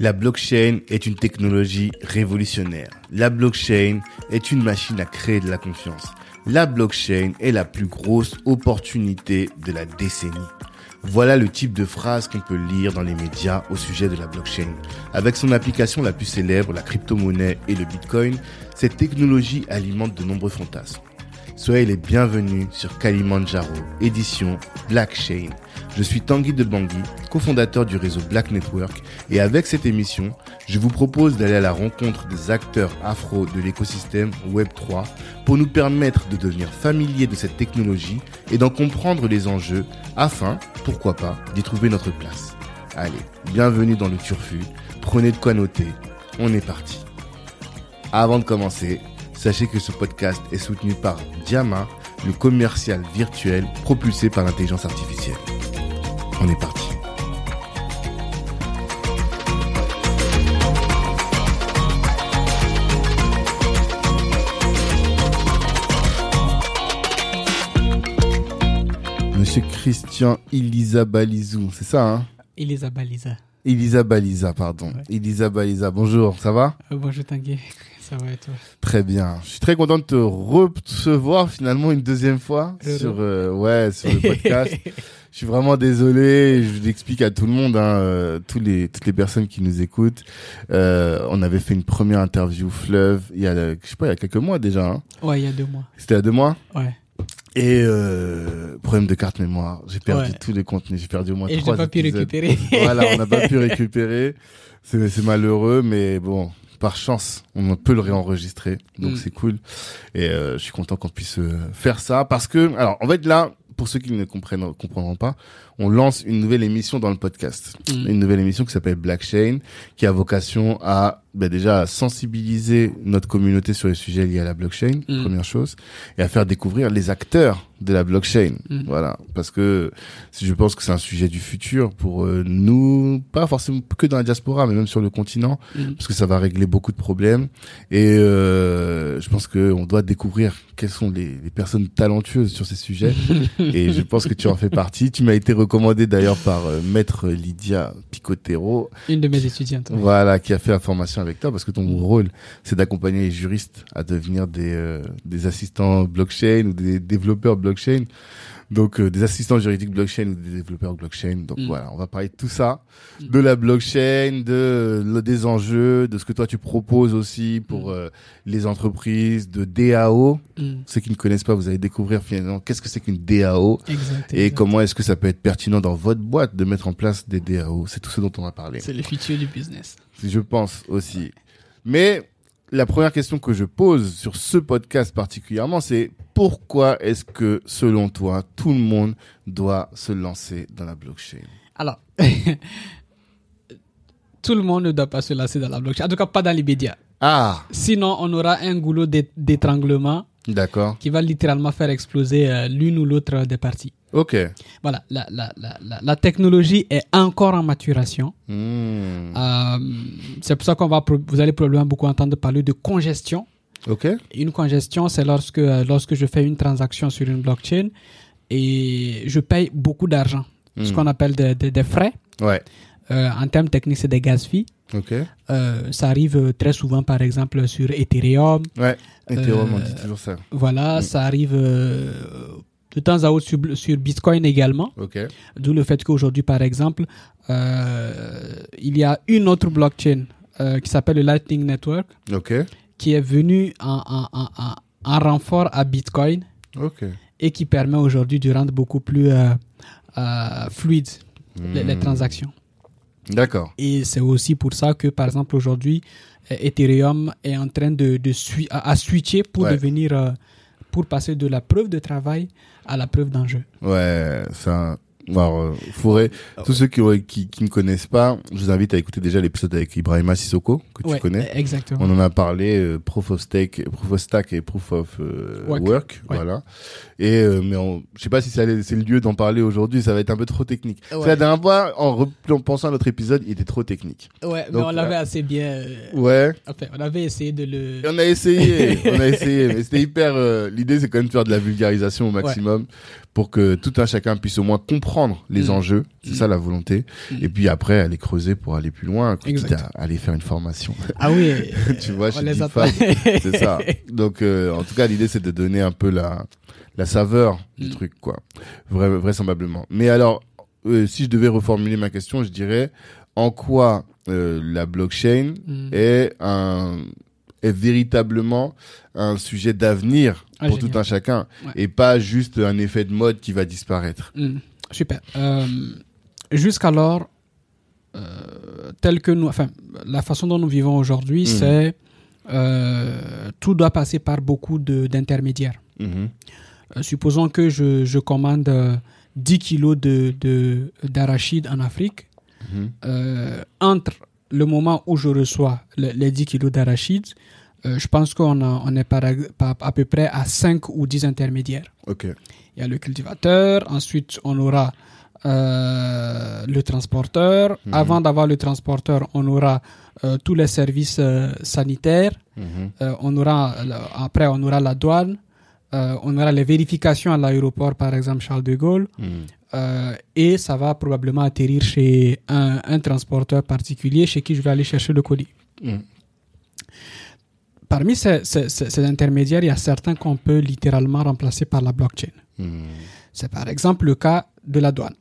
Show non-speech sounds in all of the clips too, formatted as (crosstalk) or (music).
La blockchain est une technologie révolutionnaire. La blockchain est une machine à créer de la confiance. La blockchain est la plus grosse opportunité de la décennie. Voilà le type de phrase qu'on peut lire dans les médias au sujet de la blockchain. Avec son application la plus célèbre, la crypto-monnaie et le bitcoin, cette technologie alimente de nombreux fantasmes. Soyez les bienvenus sur Kalimandjaro, édition Blackchain. Je suis Tanguy de Bangui, cofondateur du réseau Black Network, et avec cette émission, je vous propose d'aller à la rencontre des acteurs afro de l'écosystème Web3 pour nous permettre de devenir familiers de cette technologie et d'en comprendre les enjeux afin, pourquoi pas, d'y trouver notre place. Allez, bienvenue dans le Turfu, prenez de quoi noter, on est parti. Avant de commencer, sachez que ce podcast est soutenu par Diama, le commercial virtuel propulsé par l'intelligence artificielle. On est parti. Monsieur Christian Elisa Balizou, c'est ça, hein Elisa Baliza. Elisa Baliza, pardon. Ouais. Elisa Baliza, bonjour, ça va? Euh, bonjour Tanguy, ça va et toi? Très bien. Je suis très content de te recevoir finalement une deuxième fois sur euh, ouais sur le podcast. (laughs) je suis vraiment désolé. Je l'explique à tout le monde, hein, euh, tous les toutes les personnes qui nous écoutent. Euh, on avait fait une première interview fleuve il y a je sais pas il y a quelques mois déjà. Hein. Ouais, il y a deux mois. C'était à deux mois. Ouais. Et euh, problème de carte mémoire. J'ai perdu Ouais. tous les contenus. J'ai perdu au moins Et trois n'ai pas pu récupérer. (laughs) voilà, on n'a pas pu (laughs) récupérer. C'est c'est malheureux, mais bon, par chance, on peut le réenregistrer, donc Mm. c'est cool. Et euh, je suis content qu'on puisse euh, faire ça parce que, alors, en fait là, pour ceux qui ne comprennent, comprendront pas, on lance une nouvelle émission dans le podcast, Mm. une nouvelle émission qui s'appelle Blackchain, qui a vocation à ben déjà à sensibiliser notre communauté sur les sujets liés à la blockchain, Mm. première chose, et à faire découvrir les acteurs de la blockchain. Mm. Voilà, parce que je pense que c'est un sujet du futur pour euh, nous, pas forcément que dans la diaspora, mais même sur le continent, parce que ça va régler beaucoup de problèmes. Et euh, je pense que on doit découvrir quelles sont les, les personnes talentueuses sur ces sujets. (laughs) et je pense que tu en fais partie. Tu m'as été recommandé d'ailleurs par euh, maître Lydia Picotero, Une de mes étudiantes. voilà, qui a fait la formation avec toi, parce que ton rôle, c'est d'accompagner les juristes à devenir des, euh, des assistants blockchain ou des développeurs blockchain. Donc, euh, des assistants juridiques blockchain ou des développeurs blockchain. Donc, Mm. voilà, on va parler de tout ça, Mm. de la blockchain, de, le- des enjeux, de ce que toi tu proposes aussi pour Mm. euh, les entreprises, de DAO. Ceux qui ne connaissent pas, vous allez découvrir finalement qu'est-ce que c'est qu'une DAO Exact. et exact. comment est-ce que ça peut être pertinent dans votre boîte de mettre en place des DAO. C'est tout ce dont on va parler. C'est le futur du business. Je pense aussi. Mais la première question que je pose sur ce podcast particulièrement, c'est pourquoi est-ce que, selon toi, tout le monde doit se lancer dans la blockchain? Alors, (laughs) tout le monde ne doit pas se lancer dans la blockchain. En tout cas, pas dans les médias. Ah, Sinon, on aura un goulot d'é- d'étranglement d'accord. qui va littéralement faire exploser euh, l'une ou l'autre des parties. Ok. Voilà, la, la, la, la, la technologie est encore en maturation. Hmm. Euh, c'est pour ça qu'on va, vous allez probablement beaucoup entendre parler de congestion. Ok. Une congestion, c'est lorsque, euh, lorsque je fais une transaction sur une blockchain et je paye beaucoup d'argent, ce Hmm. qu'on appelle des, des- des frais. Ouais. Euh, en termes techniques, c'est des gas fees. Ok. Euh, ça arrive très souvent, par exemple, sur Ethereum. Ouais. Ethereum, on dit toujours ça. Voilà, Hmm. ça arrive de temps à autre sur, sur Bitcoin également. D'où le fait qu'aujourd'hui, par exemple, euh, il y a une autre blockchain euh, qui s'appelle le Lightning Network qui est venue en, en- en- en- en renfort à Bitcoin et qui permet aujourd'hui de rendre beaucoup plus euh, euh, fluide les, les Hmm. transactions. D'accord. Et c'est aussi pour ça que, par exemple, aujourd'hui, Ethereum est en train de, de sui- à, à switcher pour Ouais. devenir, pour passer de la preuve de travail à la preuve d'enjeu. Ouais, ça. Alors, euh, faudrait, tous ceux qui, qui, qui ne connaissent pas, je vous invite à écouter déjà l'épisode avec Ibrahima Sissoko, que tu Ouais, connais. Exactement. On en a parlé, euh, Proof of Stake, Proof of Stack et Proof of euh, Work. Work, Ouais. voilà. Et euh, mais on, je sais pas si c'est le lieu d'en parler aujourd'hui, ça va être un peu trop technique. Ouais. C'est la dernière fois, en, re- en pensant à notre épisode, il était trop technique. Ouais, mais on l'avait euh, assez bien. euh, Ouais. Enfin, on avait essayé de le. Et on a essayé, on a essayé, mais c'était hyper. euh, L'idée, c'est quand même de faire de la vulgarisation au maximum pour que tout un chacun puisse au moins comprendre comprendre les Mm. enjeux, c'est Mm. ça la volonté, Mm. et puis après aller creuser pour aller plus loin, quitte Exact. à aller faire une formation. Ah oui. (laughs) tu vois, les Deepak, attend. (laughs) c'est ça. Donc, euh, en tout cas, l'idée, c'est de donner un peu la, la saveur du Mm. truc, quoi. Vra- vraisemblablement. Mais alors, euh, si je devais reformuler ma question, je dirais en quoi euh, la blockchain Mm. est un est véritablement un sujet d'avenir Ah, pour génial. tout un chacun Ouais. et pas juste un effet de mode qui va disparaître. Mm, Super. Euh, Jusqu'alors, euh, tel que nous, enfin, la façon dont nous vivons aujourd'hui, Mhm. c'est euh, tout doit passer par beaucoup de- d'intermédiaires. Mhm. Euh, supposons que je, je commande euh, 10 kilos de de- en Afrique. Mhm. Entre le moment où je reçois le- les 10 kilos d'arachide, euh, je pense qu'on on est par, par- à peu près à 5 ou 10 intermédiaires. Il y a le cultivateur, ensuite on aura euh, le transporteur. Mhm. Avant d'avoir le transporteur, on aura euh, tous les services euh, sanitaires. Mhm. Euh, on aura euh, après on aura la douane. Euh, on aura les vérifications à l'aéroport, par exemple Charles de Gaulle. Mhm. Euh, et ça va probablement atterrir chez un, un transporteur particulier chez qui je vais aller chercher le colis. Parmi ces, ces- ces- ces intermédiaires, il y a certains qu'on peut littéralement remplacer par la blockchain. Mhm. C'est par exemple le cas de la douane.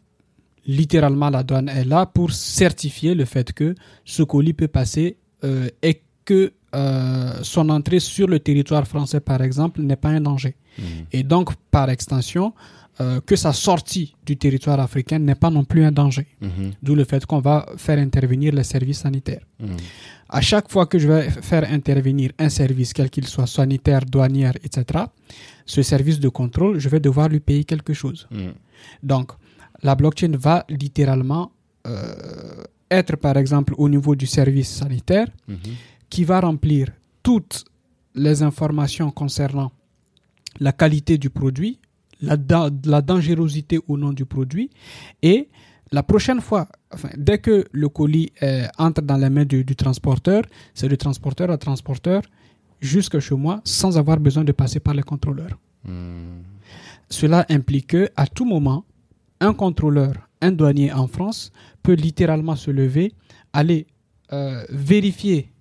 Littéralement, la douane est là pour certifier le fait que ce colis peut passer euh, et que euh, son entrée sur le territoire français, par exemple, n'est pas un danger. Mhm. Et donc, par extension, euh, que sa sortie du territoire africain n'est pas non plus un danger. Mhm. D'où le fait qu'on va faire intervenir les services sanitaires. À chaque fois que je vais faire intervenir un service, quel qu'il soit, sanitaire, douanière, etc., ce service de contrôle, je vais devoir lui payer quelque chose. Mhm. Donc, la blockchain va littéralement euh, être, par exemple, au niveau du service sanitaire, Mhm. qui va remplir toutes les informations concernant la qualité du produit, la, da- la dangerosité ou non du produit, et la prochaine fois, enfin, dès que le colis euh, entre dans les mains du, du transporteur, c'est le transporteur à transporteur jusque chez moi sans avoir besoin de passer par les contrôleurs. Mhm. Cela implique que à tout moment, un contrôleur, un douanier en France peut littéralement se lever, aller euh, vérifier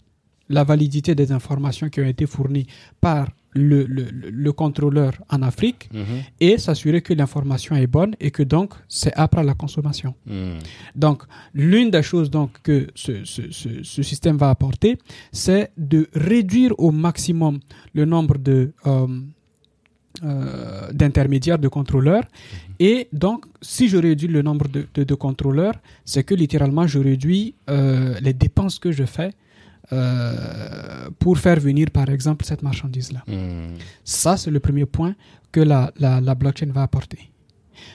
la validité des informations qui ont été fournies par le, le- le- le contrôleur en Afrique Mhm. et s'assurer que l'information est bonne et que donc c'est à la consommation. Mhm. Donc, l'une des choses donc que ce, ce- ce- ce système va apporter, c'est de réduire au maximum le nombre de euh, euh, d'intermédiaires, de contrôleurs. Et donc, si je réduis le nombre de, de- de contrôleurs, c'est que littéralement, je réduis euh, les dépenses que je fais euh, pour faire venir, par exemple, cette marchandise-là. Mhm. Ça, c'est le premier point que la, la, la blockchain va apporter.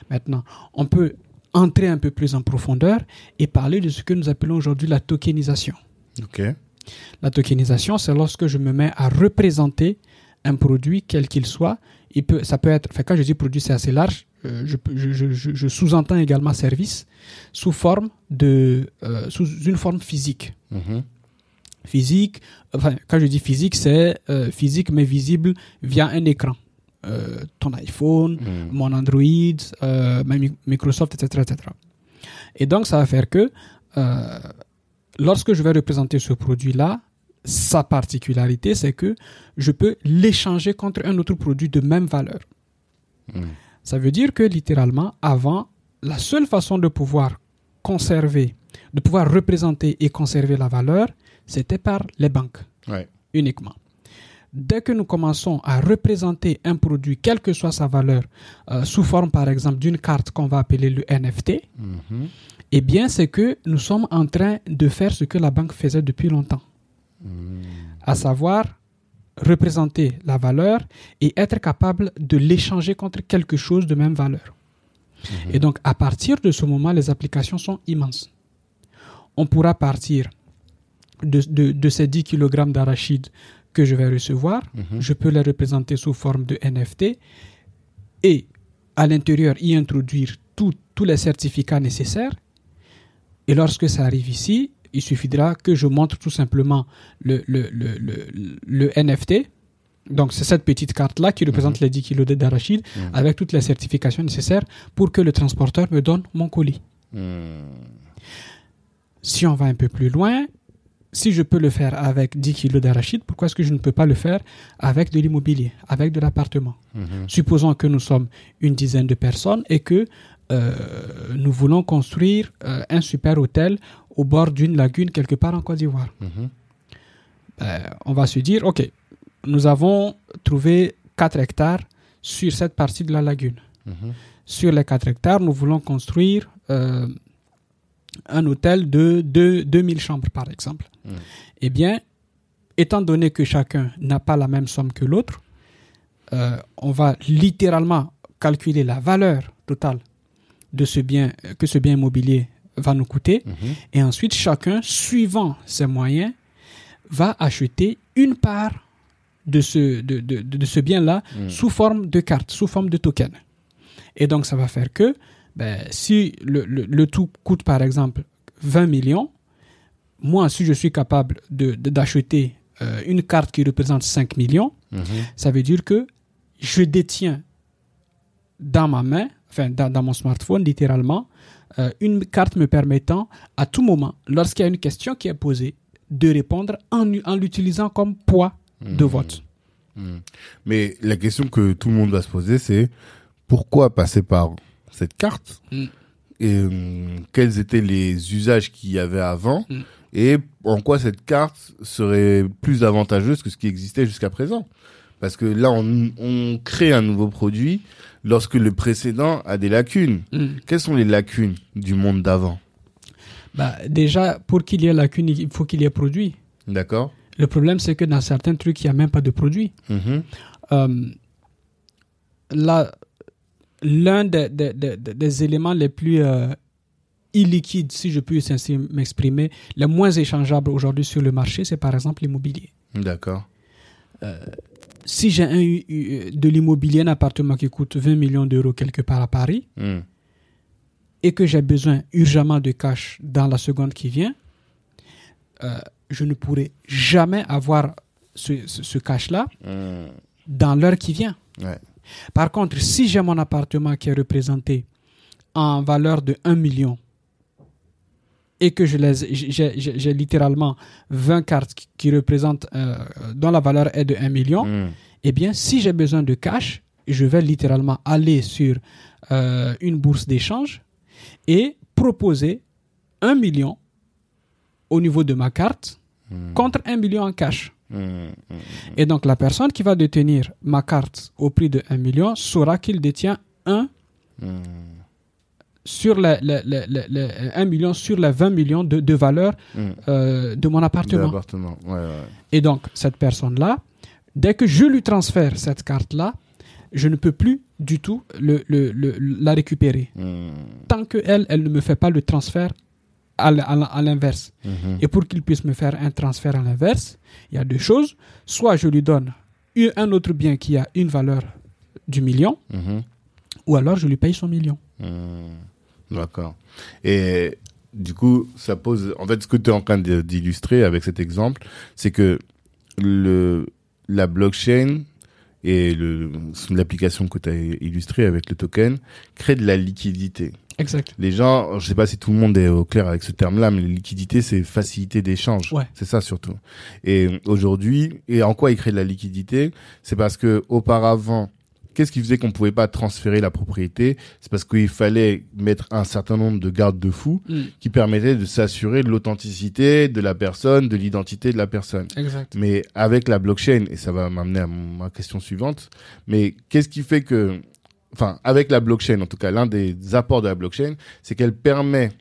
Maintenant, on peut entrer un peu plus en profondeur et parler de ce que nous appelons aujourd'hui la tokenisation. Ok. La tokenisation, c'est lorsque je me mets à représenter un produit, quel qu'il soit. Il peut, ça peut être, enfin, quand je dis produit, c'est assez large. Euh, je, peux- je- je- je- je sous-entends également service sous forme de, euh, sous une forme physique Mhm. Physique, enfin, quand je dis physique, c'est euh, physique mais visible via un écran. Euh, ton iPhone, Mhm. mon Android, euh, Microsoft, etc., etc. Et donc, ça va faire que lorsque je vais représenter ce produit-là, sa particularité, c'est que je peux l'échanger contre un autre produit de même valeur. Mhm. Ça veut dire que littéralement, avant, la seule façon de pouvoir conserver, de pouvoir représenter et conserver la valeur, c'était par les banques Ouais. uniquement. Dès que nous commençons à représenter un produit, quelle que soit sa valeur, euh, sous forme par exemple d'une carte qu'on va appeler le NFT, Mhm. eh bien c'est que nous sommes en train de faire ce que la banque faisait depuis longtemps, Mhm. à savoir représenter la valeur et être capable de l'échanger contre quelque chose de même valeur. Et donc à partir de ce moment, les applications sont immenses. On pourra partir de, de- de ces 10 kg d'arachide que je vais recevoir, Mhm. je peux les représenter sous forme de NFT et à l'intérieur y introduire tous les certificats nécessaires. Et lorsque ça arrive ici, il suffira que je montre tout simplement le, le, le, le, NFT Donc, c'est cette petite carte-là qui représente les 10 kilos d'arachide Mhm. avec toutes les certifications nécessaires pour que le transporteur me donne mon colis. Hmm. Si on va un peu plus loin, si je peux le faire avec 10 kilos d'arachide, pourquoi est-ce que je ne peux pas le faire avec de l'immobilier, avec de l'appartement? Mhm. Supposons que nous sommes une dizaine de personnes et que euh, nous voulons construire euh, un super hôtel au bord d'une lagune quelque part en Côte d'Ivoire. Mhm. Euh, on va se dire, OK, nous avons trouvé 4 hectares sur cette partie de la lagune. Mhm. Sur les 4 hectares, nous voulons construire euh, un hôtel de 2 2000 chambres, par exemple. Eh bien, étant donné que chacun n'a pas la même somme que l'autre, euh, on va littéralement calculer la valeur totale de ce bien, que ce bien immobilier va nous coûter. Mhm. Et ensuite, chacun, suivant ses moyens, va acheter une part de ce, de, de- de ce bien-là Mm. sous forme de carte, sous forme de token. Et donc, ça va faire que ben, si le, le- le tout coûte, par exemple, 20 millions, moi, si je suis capable de- de- d'acheter euh, une carte qui représente 5 millions, Mhm. ça veut dire que je détiens dans ma main, enfin dans, dans mon smartphone littéralement, euh, une carte me permettant à tout moment, lorsqu'il y a une question qui est posée, de répondre en, en l'utilisant comme poids de Mhm. vote. Hmm. Mais la question que tout le monde va se poser, c'est pourquoi passer par cette carte Mm. et hum, quels étaient les usages qu'il y avait avant Mm. Et en quoi cette carte serait plus avantageuse que ce qui existait jusqu'à présent? Parce que là, on, on crée un nouveau produit lorsque le précédent a des lacunes. Quelles sont les lacunes du monde d'avant? Bah, déjà, pour qu'il y ait lacune, il faut qu'il y ait produit. D'accord Le problème, c'est que dans certains trucs, il n'y a même pas de produit. Mhm. Euh, là, l'un des, des- des- des éléments les plus euh, illiquides, si je puis ainsi m'exprimer, les moins échangeables aujourd'hui sur le marché, c'est par exemple l'immobilier. D'accord. Si j'ai un, euh, de l'immobilier, un appartement qui coûte 20 millions d'euros quelque part à Paris, Hmm. et que j'ai besoin urgemment de cash dans la seconde qui vient, euh, je ne pourrai jamais avoir ce, ce- ce cash-là Hmm. dans l'heure qui vient. Ouais. Par contre, si j'ai mon appartement qui est représenté en valeur de 1 million et que je les, j'ai, littéralement 20 cartes qui, qui représentent, euh, dont la valeur est de 1 million, Hmm. eh bien, si j'ai besoin de cash, je vais littéralement aller sur euh, une bourse d'échange et proposer 1 million au niveau de ma carte Hmm. contre 1 million en cash. Hmm. Hmm. Et donc, la personne qui va détenir ma carte au prix de 1 million saura qu'il détient 1 Hmm. Sur les- 1 million sur les 20 millions de, de valeur Hmm. euh, de mon De appartement. l'appartement. Ouais, ouais. Et donc, cette personne-là, dès que je lui transfère cette carte-là, je ne peux plus du tout le- le- le- la récupérer. Hmm. Tant qu'elle, elle ne me fait pas le transfert à l'inverse. Mhm. Et pour qu'il puisse me faire un transfert à l'inverse, il y a deux choses. Soit je lui donne un autre bien qui a une valeur du million, Mhm. ou alors je lui paye son million. D'accord. Et du coup, ça pose. En fait, ce que tu es en train d'illustrer avec cet exemple, c'est que le la blockchain et l'application que tu as illustrée avec le token crée de la liquidité. Exact. Les gens, je sais pas si tout le monde est au clair avec ce terme-là, mais la liquidité, c'est facilité d'échange. Ouais. C'est ça surtout. Et aujourd'hui, et en quoi il crée de la liquidité? C'est parce que auparavant, qu'est-ce qui faisait qu'on pouvait pas transférer la propriété? C'est parce qu'il fallait mettre un certain nombre de garde-fous Mm. qui permettaient de s'assurer de l'authenticité de la personne, de l'identité de la personne. Exact. Mais avec la blockchain, et ça va m'amener à ma question suivante, mais qu'est-ce qui fait que, enfin, avec la blockchain, en tout cas, l'un des apports de la blockchain, c'est qu'elle permet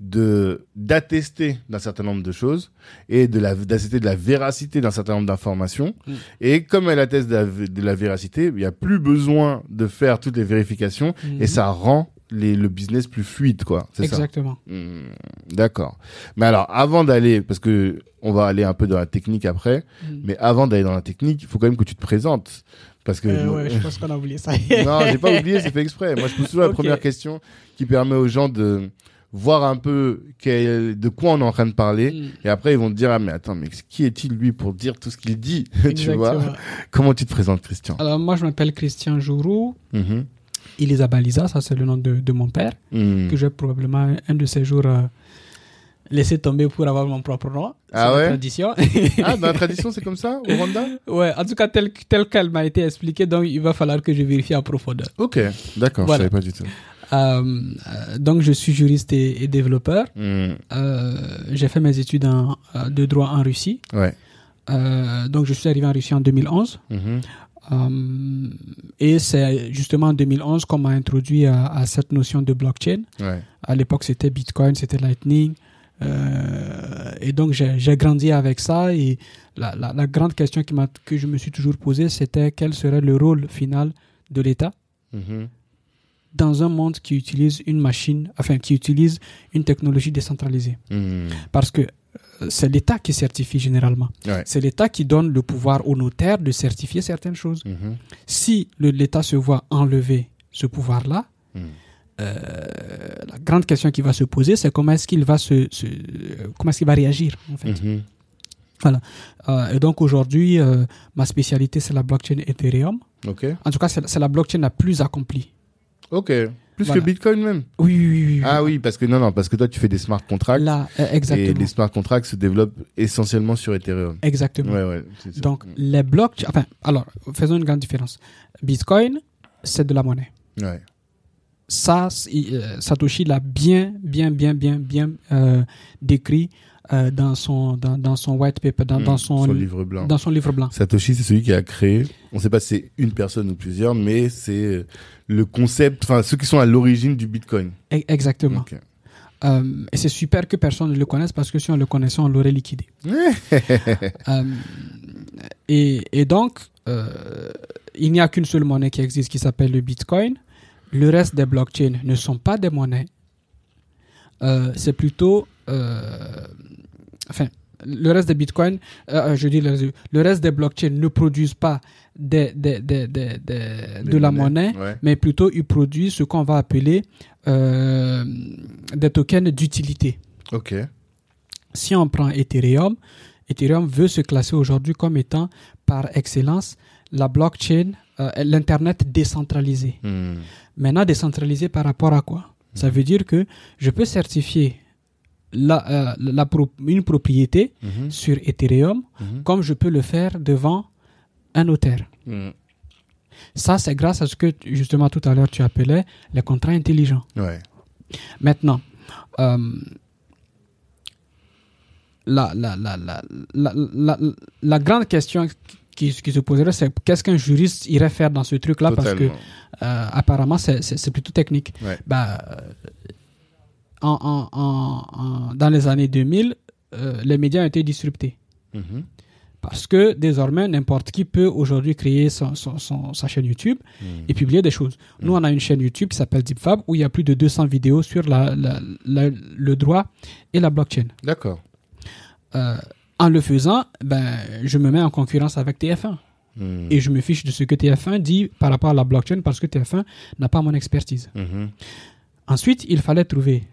de d'attester d'un certain nombre de choses et de la d'attester de la véracité d'un certain nombre d'informations Mm. et comme elle atteste de la, de la véracité il n'y a plus besoin de faire toutes les vérifications et Mhm. ça rend les, le business plus fluide quoi c'est ça Exactement. Hmm, D'accord. Mais alors, avant d'aller, parce que on va aller un peu dans la technique après, Mm. mais avant d'aller dans la technique, il faut quand même que tu te présentes. Parce que Euh, ouais, je pense qu'on a oublié ça. (laughs) non, j'ai pas (laughs) oublié, c'est fait exprès. Moi, je pose toujours la première question qui permet aux gens de voir un peu quel, de quoi on est en train de parler. Mm. Et après, ils vont te dire, ah, mais attends, mais qui est-il lui pour dire tout ce qu'il dit? (laughs) tu vois? Comment tu te présentes, Christian? Alors, moi, je m'appelle Christian Jourou. Elisa Baliza, ça c'est le nom de, de mon père, Mm. que j'ai probablement un de ces jours euh, laissé tomber pour avoir mon propre nom. Ah C'est la ouais? tradition. Ah, dans la (laughs) tradition, c'est comme ça, au Rwanda? ouais, en tout cas, tel, tel qu'elle m'a été expliquée, donc il va falloir que je vérifie en profondeur. Ok, d'accord, Voilà. je savais pas du tout. Euh, euh, donc, je suis juriste et, et développeur. Mm. Euh, j'ai fait mes études en- de droit en Russie. Ouais. Donc, je suis arrivé en Russie en 2011. Mhm. Et c'est justement en 2011 qu'on m'a introduit à, à cette notion de blockchain. Ouais. À l'époque, c'était Bitcoin, c'était Lightning. Euh, et donc, j'ai grandi avec ça. Et la, la, la grande question qui que je me suis toujours posée, c'était quel serait le rôle final de l'État? Mhm. Dans un monde qui utilise une machine, enfin, qui utilise une technologie décentralisée. Mm. Parce que euh, c'est l'État qui certifie généralement. Ouais. C'est l'État qui donne le pouvoir aux notaires de certifier certaines choses. Mhm. Si l'État se voit enlever ce pouvoir-là, Mm. euh, la grande question qui va se poser, c'est comment est-ce qu'il va se, se- comment est-ce qu'il va réagir en fait. Mhm. Euh, et donc aujourd'hui, euh, ma spécialité c'est la blockchain Ethereum. Ok. En tout cas, c'est la blockchain la plus accomplie. Ok. Plus Voilà. que Bitcoin même. Oui, oui, oui. oui. Ah oui, parce que non, non, parce que toi, tu fais des smart contracts. Là, euh, Et exactement. les smart contracts se développent essentiellement sur Ethereum. Exactement. Ouais, ouais. Donc, les blockchains. Enfin, alors, faisons une grande différence. Bitcoin, c'est de la monnaie. Ouais. Ça, euh, Satoshi l'a bien, bien, bien, bien, bien euh, décrit euh, dans, son, dans, dans son white paper, dans, Mm. dans, son, livre blanc. dans son livre blanc. Satoshi, c'est celui qui a créé, on sait pas si c'est une personne ou plusieurs, mais c'est euh, le concept, enfin, ceux qui sont à l'origine du Bitcoin. E- Exactement. Euh, et c'est super que personne ne le connaisse parce que si on le connaissait, on l'aurait liquidé. (laughs) Euh, et, et donc, euh, il n'y a qu'une seule monnaie qui existe qui s'appelle le Bitcoin. Le reste des blockchains ne sont pas des monnaies. C'est plutôt. Euh, enfin, le reste des bitcoins, euh, je dis le, reste- le reste des blockchains ne produisent pas des, des, des, des- de la monnaies, monnaie, ouais. mais plutôt ils produisent ce qu'on va appeler euh, des tokens d'utilité. Ok. Si on prend Ethereum, Ethereum veut se classer aujourd'hui comme étant par excellence la blockchain, euh, l'Internet décentralisé. Hmm. Maintenant, décentralisé par rapport à quoi? Ça veut dire que je peux certifier la, euh, la pro- une propriété Mhm. sur Ethereum Mhm. comme je peux le faire devant un notaire. Hmm. Ça, c'est grâce à ce que justement tout à l'heure tu appelais les contrats intelligents. Ouais. Maintenant, euh, la, la, la, la, la, la, la grande question qui, qui se poserait, c'est qu'est-ce qu'un juriste irait faire dans ce truc-là? Parce que euh, apparemment c'est- plutôt technique. Ouais. Bah, en, en, en- en- dans les années 2000, euh, les médias ont été disruptés. Mhm. Parce que désormais, n'importe qui peut aujourd'hui créer son, son- son- sa chaîne YouTube Hmm. et publier des choses. Nous, on a une chaîne YouTube qui s'appelle DeepFab où il y a plus de 200 vidéos sur la, la- la- le droit et la blockchain. D'accord. Euh, en le faisant, ben, je me mets en concurrence avec TF1 Hmm. et je me fiche de ce que TF1 dit par rapport à la blockchain parce que TF1 n'a pas mon expertise. Ensuite, il fallait trouver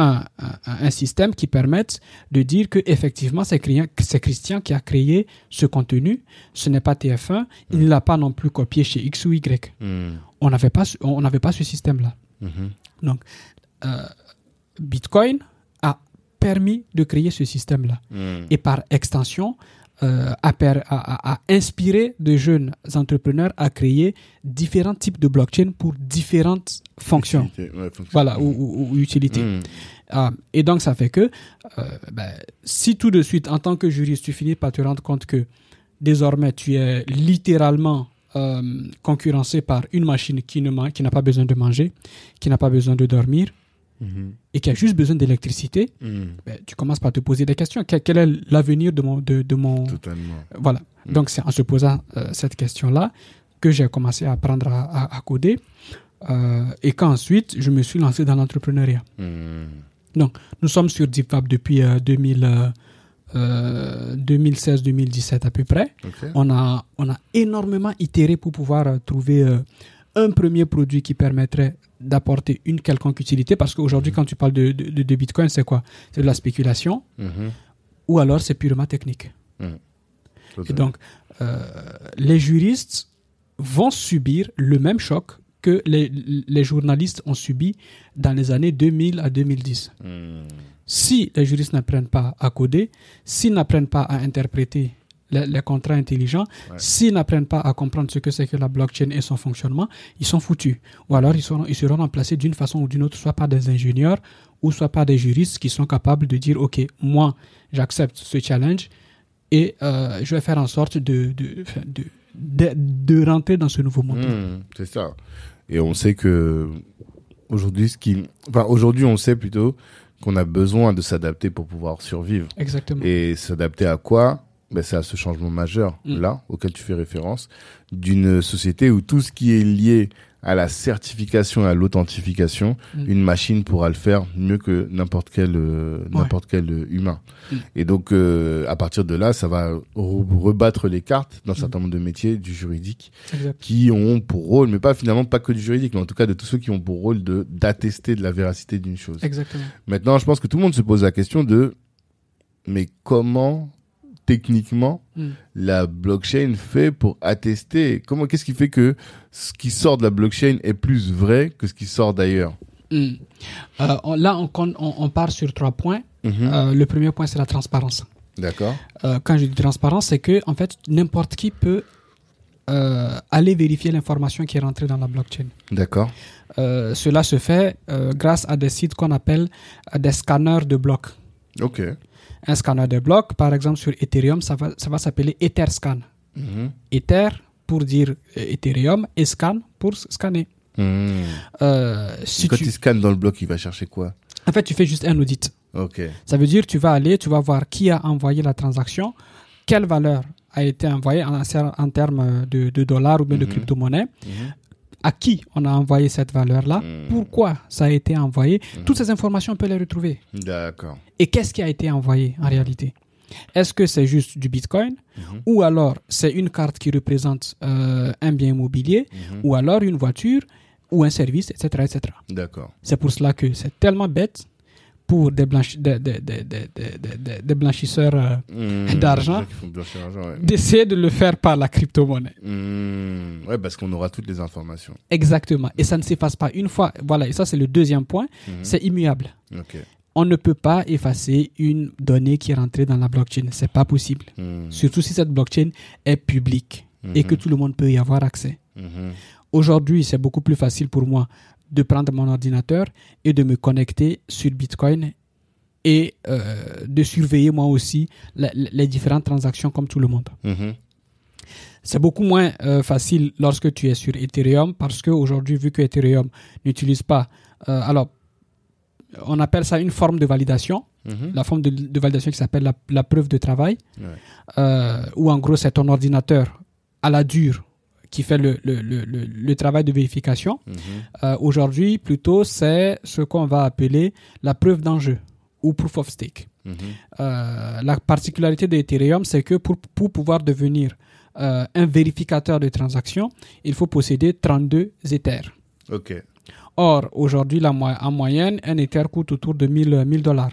un, un- un système qui permette de dire que effectivement c'est Christian, qui a créé ce contenu, ce n'est pas TF1, il ne l'a pas non plus copié chez X ou Y. Hmm. On n'avait pas, ce- on n'avait pas ce système-là. Mhm. Euh, Bitcoin a permis de créer ce système-là Hmm. et par extension euh, a- a inspiré de jeunes entrepreneurs à créer différents types de blockchain pour différentes fonctions. Utilité, ouais, fonction. Voilà, ou, ou- ou utilités. Hmm. Ah, et donc, ça fait que euh, ben, si tout de suite, en tant que juriste, tu finis par te rendre compte que désormais, tu es littéralement euh, concurrencé par une machine qui n'a pas besoin de manger, qui n'a pas besoin de dormir Mhm. et qui a juste besoin d'électricité, Hmm. ben, tu commences par te poser des questions. Quel, est l'avenir de mon... De, de mon... Totalement. Voilà. Mm. Donc, c'est en se posant euh, cette question-là que j'ai commencé à apprendre à, à- à coder euh, et qu'ensuite, je me suis lancé dans l'entrepreneuriat. Hmm. Nous sommes sur DeepFab depuis euh, 2000, euh, euh, 2016-2017 à peu près. On a, on a énormément itéré pour pouvoir euh, trouver euh, un premier produit qui permettrait d'apporter une quelconque utilité, parce qu'aujourd'hui, quand tu parles de, de, de Bitcoin, c'est quoi? C'est de la spéculation, Mhm. ou alors c'est purement technique. Et Totalement. donc, euh, les juristes vont subir le même choc que les, les journalistes ont subi dans les années 2000 à 2010. Hmm. Si les juristes n'apprennent pas à coder, s'ils n'apprennent pas à interpréter les, les contrats intelligents, Ouais. s'ils n'apprennent pas à comprendre ce que c'est que la blockchain et son fonctionnement, ils sont foutus. Ou alors ils seront, ils seront remplacés d'une façon ou d'une autre, soit par des ingénieurs ou soit par des juristes qui sont capables de dire, OK, moi, j'accepte ce challenge et euh, je vais faire en sorte de, de, de, de, de rentrer dans ce nouveau monde. Hmm, c'est ça. Et on sait que aujourd'hui, ce qui, enfin aujourd'hui, on sait plutôt qu'on a besoin de s'adapter pour pouvoir survivre. Exactement. Et s'adapter à quoi? Ben, C'est à ce changement majeur, Mm. là, auquel tu fais référence, d'une société où tout ce qui est lié à la certification et à l'authentification, Mm. une machine pourra le faire mieux que n'importe quel, euh, n'importe quel euh, humain. Mm. Et donc, euh, à partir de là, ça va re- rebattre les cartes d'un certain nombre de métiers du juridique Exact. qui ont pour rôle, mais pas finalement pas que du juridique, mais en tout cas de tous ceux qui ont pour rôle de d'attester de la véracité d'une chose. Exactement. Maintenant, je pense que tout le monde se pose la question de mais comment techniquement Mm. la blockchain fait pour attester Comment qu'est-ce qui fait que ce qui sort de la blockchain est plus vrai que ce qui sort d'ailleurs Mm. Euh, là, on, on, on part sur trois points. Mhm. Euh, le premier point, c'est la transparence. D'accord. Euh, quand je dis transparence, c'est que en fait, n'importe qui peut aller vérifier l'information qui est rentrée dans la blockchain. D'accord. Cela se fait grâce à des sites qu'on appelle des scanners de blocs. Ok. Un scanner de blocs, par exemple sur Ethereum, ça va, ça va s'appeler Etherscan. Mhm. Ether pour dire euh, Ethereum et scan pour scanner. Mhm. Euh, si Quand tu- il scanne dans le bloc, il va chercher quoi? En fait, tu fais juste un audit. Ok. Ça veut dire tu vas aller, tu vas voir qui a envoyé la transaction, quelle valeur a été envoyée en, en termes de, de dollars ou bien de Mhm. crypto-monnaie. À qui on a envoyé cette valeur-là, Mhm. pourquoi ça a été envoyé. Mhm. Toutes ces informations, on peut les retrouver. D'accord. Et qu'est-ce qui a été envoyé en réalité? Est-ce que c'est juste du Bitcoin Mhm. ou alors c'est une carte qui représente euh, un bien immobilier ou alors une voiture ou un service, etc. etc. D'accord. C'est pour cela que c'est tellement bête pour des, blanchi- des, des- des- des- des- des- des- des blanchisseurs euh. D'argent. Ouais. d'essayer de le faire par la crypto-monnaie. Hmm, Ouais, parce qu'on aura toutes les informations. Exactement. Et ça ne s'efface pas une fois. Voilà, et ça c'est le deuxième point. Mhm. C'est immuable. On ne peut pas effacer une donnée qui est rentrée dans la blockchain. C'est pas possible. Hmm. Surtout si cette blockchain est publique et que Mhm. tout le monde peut y avoir accès. Aujourd'hui, c'est beaucoup plus facile pour moi de prendre mon ordinateur et de me connecter sur Bitcoin et euh, de surveiller moi aussi la- la- les différentes transactions comme tout le monde. Mhm. C'est beaucoup moins euh, facile lorsque tu es sur Ethereum parce qu'aujourd'hui, vu que Ethereum n'utilise pas... euh, alors, on appelle ça une forme de validation, Mhm. la forme de, de validation qui s'appelle la, la preuve de travail, Ouais. où en gros, c'est ton ordinateur à la dure qui fait le, le, le, le, travail de vérification. Mhm. Euh, Aujourd'hui, plutôt, c'est ce qu'on va appeler la preuve d'enjeu ou proof of stake. Mhm. Euh, la particularité d'Ethereum, c'est que pour, pour pouvoir devenir euh, un vérificateur de transactions, il faut posséder 32 Ethers. Ok. Or, aujourd'hui, en moyenne, un Ether coûte autour de 1000 1000 dollars.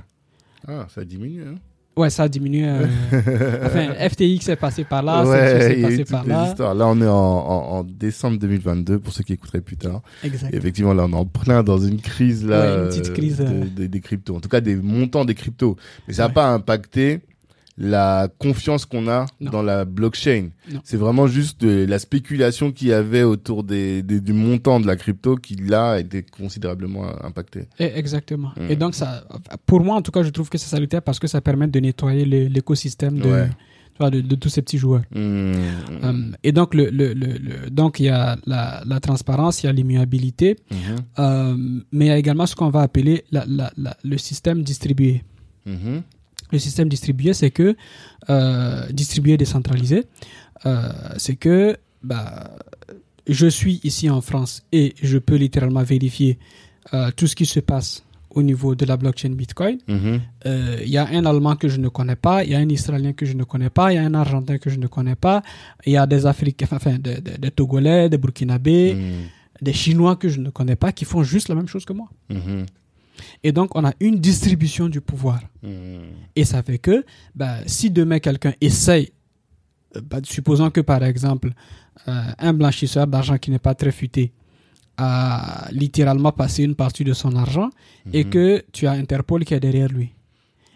Ah, ça diminue, hein Ouais, ça a diminué. euh, (laughs) enfin, FTX est passé par là, Ouais, est a eu passé par là. histoires. Là, on est en, en, en décembre 2022, pour ceux qui écouteraient plus tard. Exact. Et effectivement, là, on est en plein dans une crise, là. Ouais, une petite euh, crise, de- euh. de- des cryptos. En tout cas, des montants des cryptos. Mais ça n'a Ouais. pas impacté la confiance qu'on a Non. dans la blockchain. C'est vraiment juste de la spéculation qu'il y avait autour des, des- du montant de la crypto qui, là, a été considérablement impacté. Et- exactement. Mm. Et donc, ça, pour moi, en tout cas, je trouve que c'est salutaire parce que ça permet de nettoyer l'écosystème de, Ouais. tu vois, de, de tous ces petits joueurs. Mmh. Euh, et donc, le, le, le, le- donc, il y a la, la transparence, il y a l'immuabilité, Mhm. euh, mais il y a également ce qu'on va appeler la, la, la- le système distribué. Mhm. Le système distribué, c'est que, euh, distribué décentralisé, euh, c'est que bah, je suis ici en France et je peux littéralement vérifier euh, tout ce qui se passe au niveau de la blockchain Bitcoin. Mhm. Il y a un Allemand que je ne connais pas, il y a un Israélien que je ne connais pas, il y a un Argentin que je ne connais pas, il y a des Africains, enfin des, des- des Togolais, des Burkinabés, Mhm. des Chinois que je ne connais pas qui font juste la même chose que moi. Mhm. Et donc, on a une distribution du pouvoir. Mhm. Et ça fait que bah, si demain quelqu'un essaye, euh, bah, supposons que par exemple, euh, un blanchisseur d'argent qui n'est pas très futé a littéralement passé une partie de son argent et Mhm. que tu as Interpol qui est derrière lui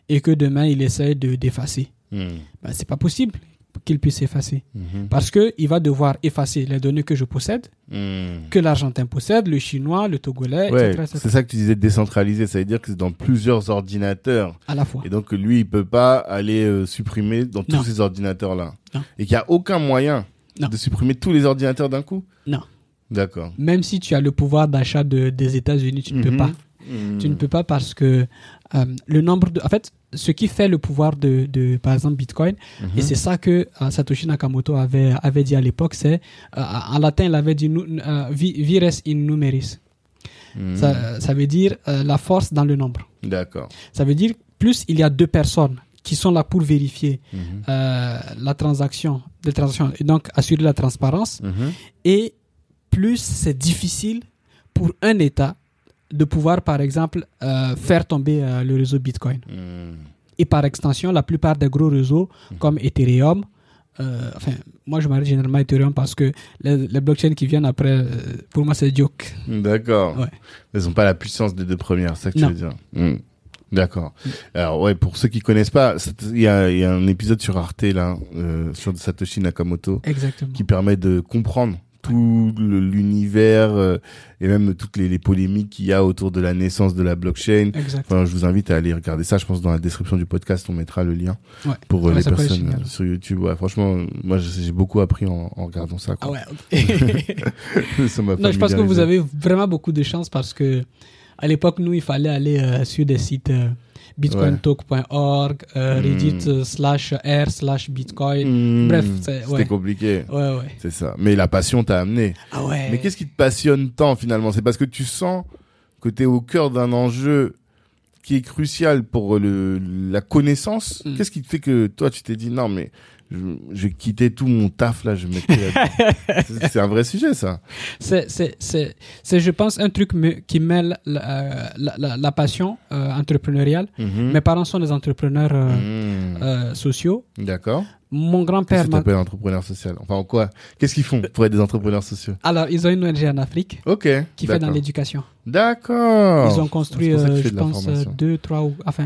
et que demain il essaie de d'effacer, Mhm. bah, c'est pas possible qu'il puisse effacer Mhm. parce que il va devoir effacer les données que je possède, Mhm. que l'Argentin possède, le Chinois, le Togolais, Ouais, etc., c'est ça que tu disais décentralisé, ça veut dire que c'est dans plusieurs ordinateurs. à la fois. Et donc lui, il peut pas aller euh, supprimer dans tous ces ordinateurs-là. Et qu'il n'y a aucun moyen Non. de supprimer tous les ordinateurs d'un coup? Non. D'accord. Même si tu as le pouvoir d'achat de- des États-Unis, tu ne peux Mhm. pas. Tu ne peux pas parce que euh, le nombre de. En fait, ce qui fait le pouvoir de, de par exemple, Bitcoin, Mhm. et c'est ça que euh, Satoshi Nakamoto avait, avait dit à l'époque, c'est. euh, en latin, il avait dit vires in numeris. Mhm. Ça, ça veut dire la force dans le nombre. D'accord. Ça veut dire plus il y a deux personnes qui sont là pour vérifier Mhm. la transaction, des transactions, et donc assurer la transparence, et plus c'est difficile pour un État de pouvoir, par exemple, euh, faire tomber euh, le réseau Bitcoin. Mhm. Et par extension, la plupart des gros réseaux comme Ethereum, euh, enfin, moi je m'arrête généralement à Ethereum parce que les, les blockchains qui viennent après, pour moi c'est joke. D'accord. Ouais. Elles n'ont pas la puissance des deux premières, c'est ça que Non. tu veux dire. Mhm. D'accord. Alors ouais, pour ceux qui connaissent pas, il y a, y a un épisode sur Arte là, sur Satoshi Nakamoto, Exactement. qui permet de comprendre tout l'univers euh, et même toutes les, les polémiques qu'il y a autour de la naissance de la blockchain. Enfin, je vous invite à aller regarder ça. Je pense dans la description du podcast, on mettra le lien Ouais. pour euh, Ouais, les personnes euh, sur YouTube. Ouais, franchement, moi j'ai beaucoup appris en, en regardant ça. Ah Quoi. ouais. ok. (laughs) Ça non, je pense que vous avez vraiment beaucoup de chance parce que à l'époque, nous, il fallait aller euh, sur des sites euh, bitcointalk.org, euh, Hmm. Reddit euh, slash r slash bitcoin. Mmh, Bref, c'est- ouais. compliqué. Ouais, ouais. C'est ça. Mais la passion t'a amené. Ah ouais. Mais qu'est-ce qui te passionne tant finalement? C'est parce que tu sens que tu es au cœur d'un enjeu qui est crucial pour le, la connaissance. Mm. Qu'est-ce qui te fait que toi tu t'es dit non mais vais quitter tout mon taf là, je (laughs) C'est- un vrai sujet ça. C'est, c'est, c'est, c'est, je pense, un truc me- qui mêle la, euh, la, la, la passion euh, entrepreneuriale. Mhm. Mes parents sont des entrepreneurs euh, Mhm. euh, sociaux. D'accord. Mon Qu'est-ce grand-père que m'a... t'appelles entrepreneur social? Enfin en quoi? Qu'est-ce qu'ils font pour être des entrepreneurs sociaux? Alors, ils ont une ONG en Afrique Ok. qui fait dans l'éducation. D'accord. Ils ont construit, que je pense, deux, trois, ou, enfin,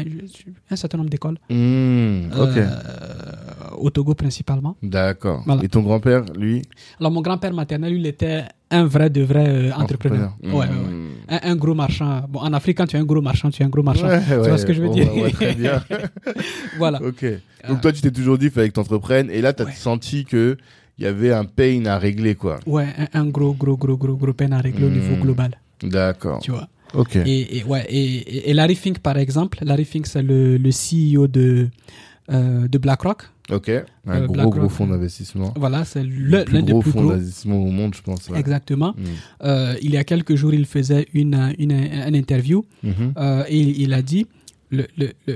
un certain nombre d'écoles. Mhm. Ok. Euh, au Togo principalement. D'accord. Voilà. Et ton grand-père, lui? Alors, mon grand-père maternel, il était un vrai de vrai euh, entrepreneur. Ouais, ouais, ouais. Un, un gros marchand. Bon, en Afrique, quand tu es un gros marchand, tu es un gros marchand. Ouais, tu vois ce que je veux dire? voit très (laughs) bien. (laughs) Voilà. ok. Donc toi, tu t'es toujours dit, il fallait que t'entreprennes. Et là, t'as Ouais. senti que il y avait un pain à régler, quoi. Ouais, un, un gros, gros, gros, gros, gros peine à régler au Hmm. niveau global. D'accord. Tu vois? Ok. Et, et, ouais, et, et- et Larry Fink, par exemple, Larry Fink, c'est le, le CEO de, euh, de BlackRock. Ok. Un Euh, gros, BlackRock. gros fonds d'investissement. Voilà, c'est l'un des gros plus fonds gros. d'investissement au monde, je pense. ouais. Exactement. Mhm. Euh, il y a quelques jours, il faisait une, une, une interview Mhm. euh, et il, il a dit le, le, le,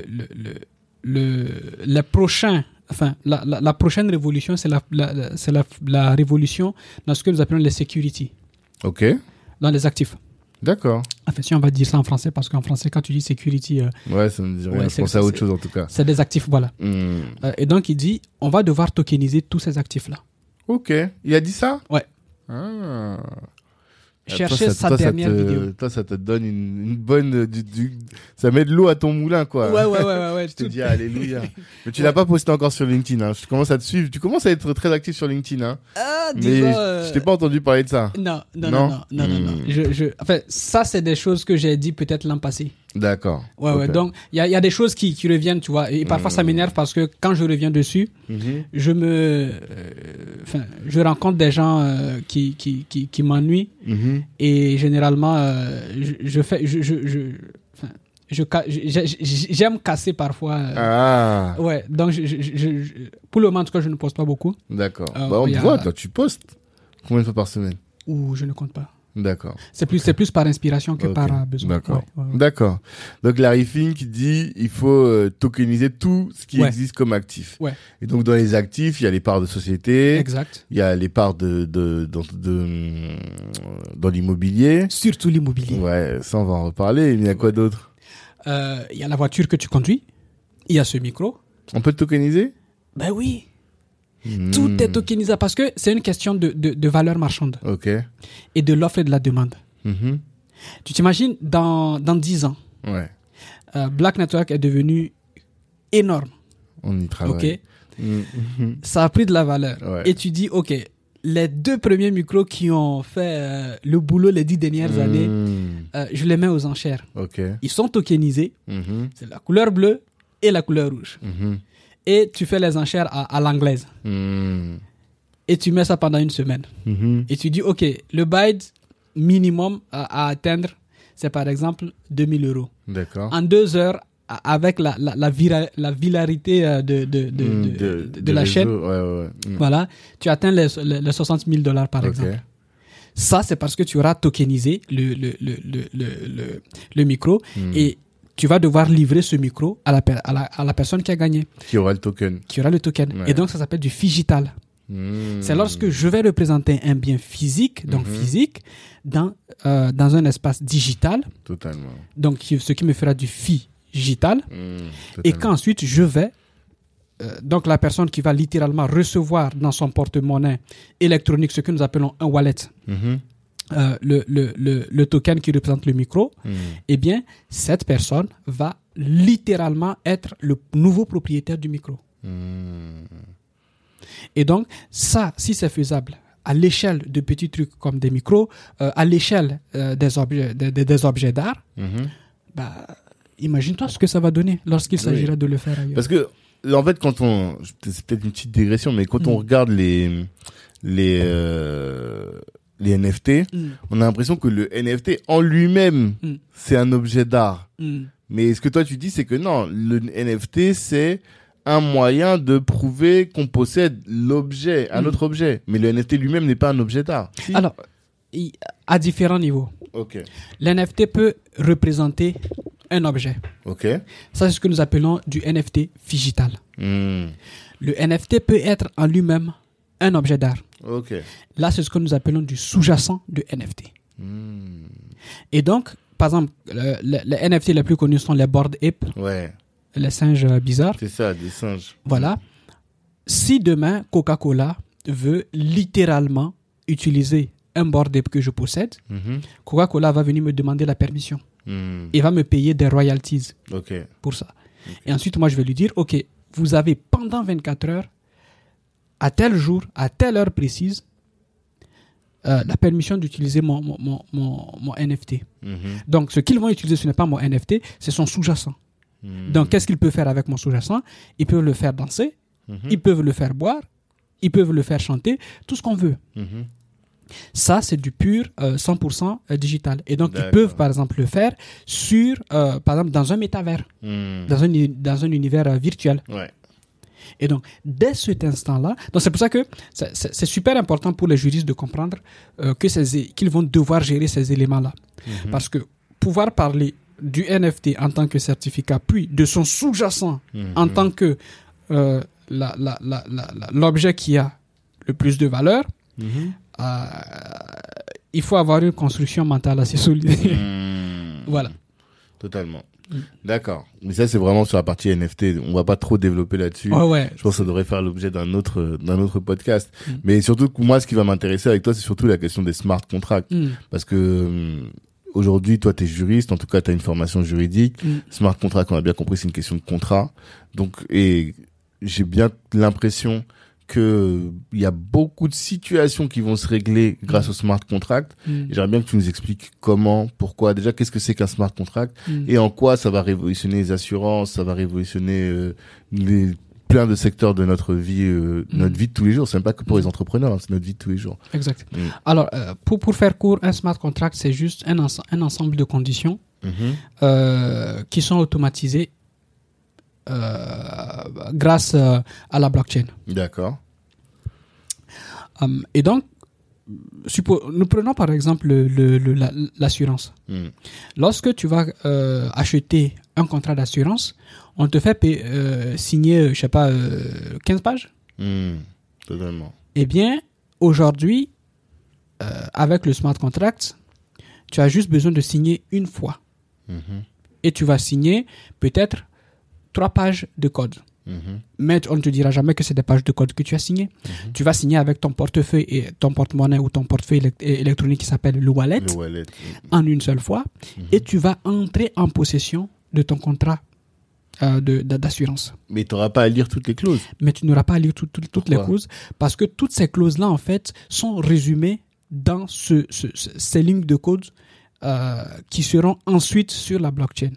le, le, prochain, enfin, la, la, la prochaine révolution, c'est la, la, la révolution dans ce que nous appelons les security, Ok. dans les actifs. D'accord. Enfin, si on va dire ça en français, parce qu'en français, quand tu dis security, euh, Ouais, ça me dit rien. Ouais, je c'est- pensais à autre chose, en tout cas. c'est des actifs, voilà. Mhm. Euh, et donc, il dit, on va devoir tokeniser tous ces actifs-là. Ok. Il a dit ça? Ouais. Ah. Cherchez Toi, ça- sa toi, ça dernière te- vidéo. Toi, ça te donne une, une bonne. euh, du- du- ça met de l'eau à ton moulin, quoi. Ouais, ouais, ouais, ouais. ouais (laughs) Je te dis alléluia. Mais tu Ouais. l'as pas posté encore sur LinkedIn. Hein. Je commence à te suivre. Tu commences à être très actif sur LinkedIn. Hein. Ah, Mais euh, je t'ai pas entendu parler de ça. Non, non, Non? non, non, non, non, non. Hmm. Je, je, enfin, ça, c'est des choses que j'ai dit peut-être l'an passé. D'accord. Ouais, ouais. Donc, il y a, il y a des choses qui, qui reviennent, tu vois. Et parfois, ça Hmm. m'énerve parce que quand je reviens dessus, Mhm. je me, euh, enfin, je rencontre des gens euh, qui, qui, qui, qui m'ennuient Mhm. et généralement, euh, je, je fais, je, je, j'aime casser parfois. Ah, Ouais, donc je, je, pour le moment, en tout cas, je ne poste pas beaucoup d'accord. Bah, on te a- voit, toi, tu postes. Combien de fois par semaine? Ou je ne compte pas. D'accord. C'est plus, c'est plus par inspiration que par euh, besoin. D'accord. Ouais, ouais, ouais. D'accord. Donc Larry Fink dit il faut euh, tokeniser tout ce qui existe comme actif. Ouais. Et donc dans les actifs, il y a les parts de société, Exact. il y a les parts de de dans, de, dans l'immobilier. Surtout l'immobilier. Ouais, ça on va en reparler. Il y a quoi d'autre? Euh, Il y a la voiture que tu conduis. Il y a ce micro. On peut tokeniser? Ben oui. Hmm. Tout est tokenisable parce que c'est une question de, de, de valeur marchande Ok. et de l'offre et de la demande. Mhm. Tu t'imagines, dans, dans 10 ans, Ouais. euh, Black Network est devenu énorme. On y travaille. Mhm. Ça a pris de la valeur. Ouais. Et tu dis, OK, les deux premiers micros qui ont fait euh, le boulot les dix dernières années, Hmm. euh, je les mets aux enchères. Ok. Ils sont tokenisés. Mhm. C'est la couleur bleue et la couleur rouge. Et tu fais les enchères à, à l'anglaise. Hmm. Et tu mets ça pendant une semaine. Mhm. Et tu dis, OK, le byte minimum à, à atteindre, c'est par exemple 2000 euros. D'accord. En deux heures, avec la, la, la, vira- la viralité euh, de, de, de, Hmm, de, de- la chaîne, réseau. Ouais, ouais, ouais. Hmm. voilà, tu atteins les, les, les 60 000 dollars par exemple. Ça, c'est parce que tu auras tokenisé le, le, le, le, le, micro Hmm. et tu vas devoir livrer ce micro à la, à la, à la personne qui a gagné, Qui aura le token. qui aura le token. Ouais. Et donc, ça s'appelle du figital. Hmm. C'est lorsque je vais représenter un bien physique, donc Mhm. physique, dans, euh, dans un espace digital, Totalement. donc ce qui me fera du figital, Hmm. et qu'ensuite je vais, euh, donc la personne qui va littéralement recevoir dans son porte-monnaie électronique ce que nous appelons un wallet, Mhm. Euh, le, le, le, le token qui représente le micro, Hmm. eh bien, cette personne va littéralement être le nouveau propriétaire du micro. Hmm. Et donc, ça, si c'est faisable à l'échelle de petits trucs comme des micros, euh, à l'échelle euh, des objets, des, des- objets d'art, Mhm. bah, imagine-toi ce que ça va donner lorsqu'il Oui. s'agira de le faire ailleurs. Parce que, en fait, quand on, c'est peut-être une petite digression, mais quand on Mm. regarde les, les, les NFT, Mm, on a l'impression que le NFT en lui-même, Mm. c'est un objet d'art. mm. Mais ce que toi tu dis, c'est que non, le NFT, c'est un moyen de prouver qu'on possède l'objet, un autre objet. Mais le NFT lui-même n'est pas un objet d'art. Si Alors, à différents niveaux, Ok. l'NFT peut représenter un objet. Ça, c'est ce que nous appelons du NFT digital. Hmm. Le NFT peut être en lui-même un objet d'art. Ok. Là, c'est ce que nous appelons du sous-jacent de NFT. Hmm. Et donc, par exemple, le- le- les NFT les plus connus sont les board apes, Ouais, les singes euh, bizarres. c'est ça, des singes. Voilà. Si demain, Coca-Cola veut littéralement utiliser un board ape que je possède, Mhm. Coca-Cola va venir me demander la permission Hmm. et va me payer des royalties Ok. pour ça. Et ensuite, moi, je vais lui dire, OK, vous avez pendant 24 heures, à tel jour, à telle heure précise, euh, la permission d'utiliser mon, mon, mon, NFT. Mhm. Donc, ce qu'ils vont utiliser, ce n'est pas mon NFT, c'est son sous-jacent. Hmm. Donc, qu'est-ce qu'ils peuvent faire avec mon sous-jacent? Ils peuvent le faire danser, Mhm. ils peuvent le faire boire, ils peuvent le faire chanter, tout ce qu'on veut. Mhm. Ça, c'est du pur euh, 100% digital. Et donc, ils peuvent, par exemple, le faire sur, euh, par exemple, dans un métavers, dans un, dans un univers euh, virtuel. Ouais. Et donc, dès cet instant-là, donc c'est pour ça que c'est- super important pour les juristes de comprendre euh, que qu'ils vont devoir gérer ces éléments-là. Mhm. Parce que pouvoir parler du NFT en tant que certificat, puis de son sous-jacent Mhm. en tant que euh, l'objet qui a le plus de valeur, Mhm. euh, il faut avoir une construction mentale assez solide. (laughs) Voilà. Totalement. Mm. D'accord. Mais ça, c'est vraiment sur la partie NFT. On va pas trop développer là-dessus. Ouais, ouais. Je pense que ça devrait faire l'objet d'un autre, d'un autre podcast. Mm. Mais surtout, moi, ce qui va m'intéresser avec toi, c'est surtout la question des smart contracts. Mm, Parce que, hum, aujourd'hui, toi, tu es juriste. En tout cas, tu as une formation juridique. mm, Smart contract, on a bien compris, c'est une question de contrat. Donc, et j'ai bien l'impression que il y a beaucoup de situations qui vont se régler grâce Mm. au smart contract. mm, J'aimerais bien que tu nous expliques comment, pourquoi, déjà qu'est-ce que c'est qu'un smart contract mm. et en quoi ça va révolutionner les assurances, ça va révolutionner euh, les plein de secteurs de notre vie, euh, Mm. notre vie de tous les jours. C'est même pas que pour Mm. les entrepreneurs, hein, c'est notre vie de tous les jours. Exact. Mm. Alors, euh, pour, pour faire court, un smart contract, c'est juste un, ense- un ensemble de conditions Mhm. euh, qui sont automatisées grâce à la blockchain. D'accord. Hum, et donc, nous prenons par exemple le- le- le- la- l'assurance. Hmm. Lorsque tu vas euh, acheter un contrat d'assurance, on te fait euh, signer, euh, je sais pas, euh, 15 pages. Hmm. Totalement. Eh bien, aujourd'hui, euh, avec le smart contract, tu as juste besoin de signer une fois. Mhm. Et tu vas signer peut-être trois pages de code. Mhm. Mais on ne te dira jamais que c'est des pages de code que tu as signées. Tu vas signer avec ton portefeuille et ton porte-monnaie ou ton portefeuille élect- électronique qui s'appelle le wallet Le wallet. en une seule fois. Et tu vas entrer en possession de ton contrat euh, d'assurance. Mais tu n'auras pas à lire toutes les clauses. mais tu n'auras pas à lire tout- tout- toutes les clauses parce que toutes ces clauses-là, en fait, sont résumées dans ce- ces lignes de code euh, qui seront ensuite sur la blockchain.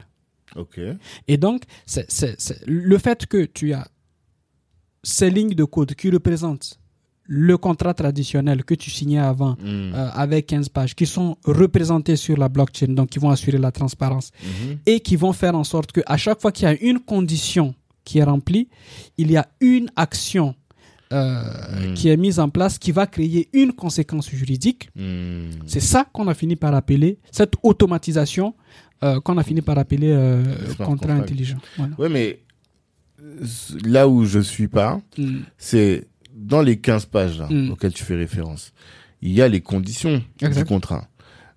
Ok. Et donc, c'est- c'est- le fait que tu as ces lignes de code qui représentent le contrat traditionnel que tu signais avant Hmm. euh, avec 15 pages, qui sont représentées sur la blockchain, donc qui vont assurer la transparence Mhm. et qui vont faire en sorte que à chaque fois qu'il y a une condition qui est remplie, il y a une action euh, Mm. qui est mise en place qui va créer une conséquence juridique. Hmm. C'est ça qu'on a fini par appeler cette automatisation euh, qu'on a fini par appeler euh, contrat intelligent. Voilà. Ouais, mais là où je suis pas, Mm. c'est dans les 15 pages là, Mm. auxquelles tu fais référence. Il y a les conditions Exact. du contrat.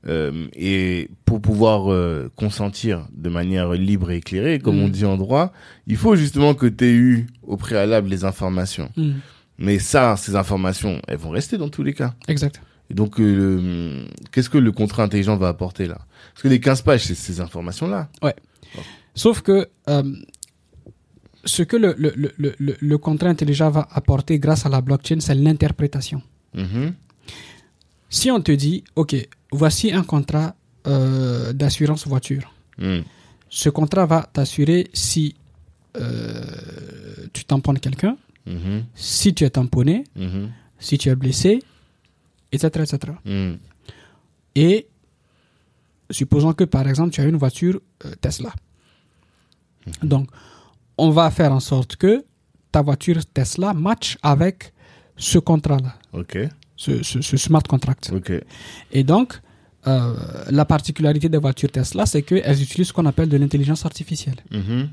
Euh, et pour pouvoir euh, consentir de manière libre et éclairée, comme Mm. on dit en droit, il faut justement que tu aies eu au préalable les informations. Mm. Mais ça, ces informations, elles vont rester dans tous les cas. Exact. Et donc, euh, qu'est-ce que le contrat intelligent va apporter là? Parce que les 15 pages, c'est ces informations-là. Sauf que euh, ce que le, le, le, le, contrat intelligent va apporter grâce à la blockchain, c'est l'interprétation. Mhm. Si on te dit, OK, voici un contrat euh, d'assurance voiture. Mm. Ce contrat va t'assurer si tu tamponnes quelqu'un, Mhm. si tu es tamponné, Mhm. si tu es blessé, etc. etc. Mm. Et supposons que par exemple tu as une voiture euh, Tesla. Donc on va faire en sorte que ta voiture Tesla match avec ce contrat-là, Ok. ce, ce- ce smart contract. Ok. Et donc euh, la particularité des voitures Tesla, c'est qu'elles utilisent ce qu'on appelle de l'intelligence artificielle. Mhm.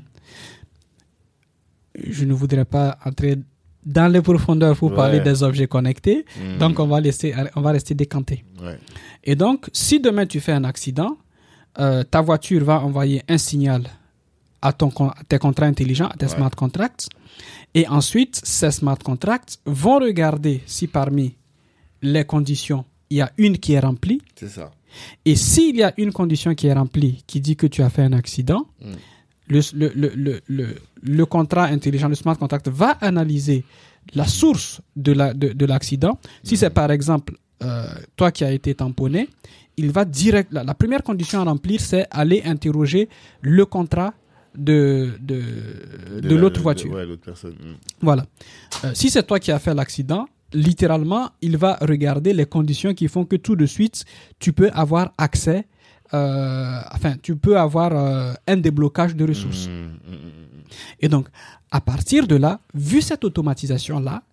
Je ne voudrais pas entrer dans les profondeurs pour Ouais. parler des objets connectés, Mm. donc on va, laisser, on va rester décanté. Ouais. Et donc, si demain tu fais un accident, euh, ta voiture va envoyer un signal à, ton, à tes contrats intelligents, à tes Ouais. smart contracts. Et ensuite, ces smart contracts vont regarder si parmi les conditions, il y a une qui est remplie. C'est ça. Et s'il y a une condition qui est remplie qui dit que tu as fait un accident, Mm. Le, le, le, le, le, le contrat intelligent, le smart contract, va analyser la source de la- de, de l'accident. Si c'est par exemple euh, toi qui as été tamponné, il va direct. La, la première condition à remplir, c'est aller interroger le contrat de, de, de, la- l'autre voiture. ouais, l'autre personne. Mm. Voilà. Euh, si c'est toi qui as fait l'accident, littéralement, il va regarder les conditions qui font que tout de suite, tu peux avoir accès, euh, enfin, tu peux avoir euh, un déblocage de ressources. Mm, mm, mm, Et donc, à partir de là, vu cette automatisation-là,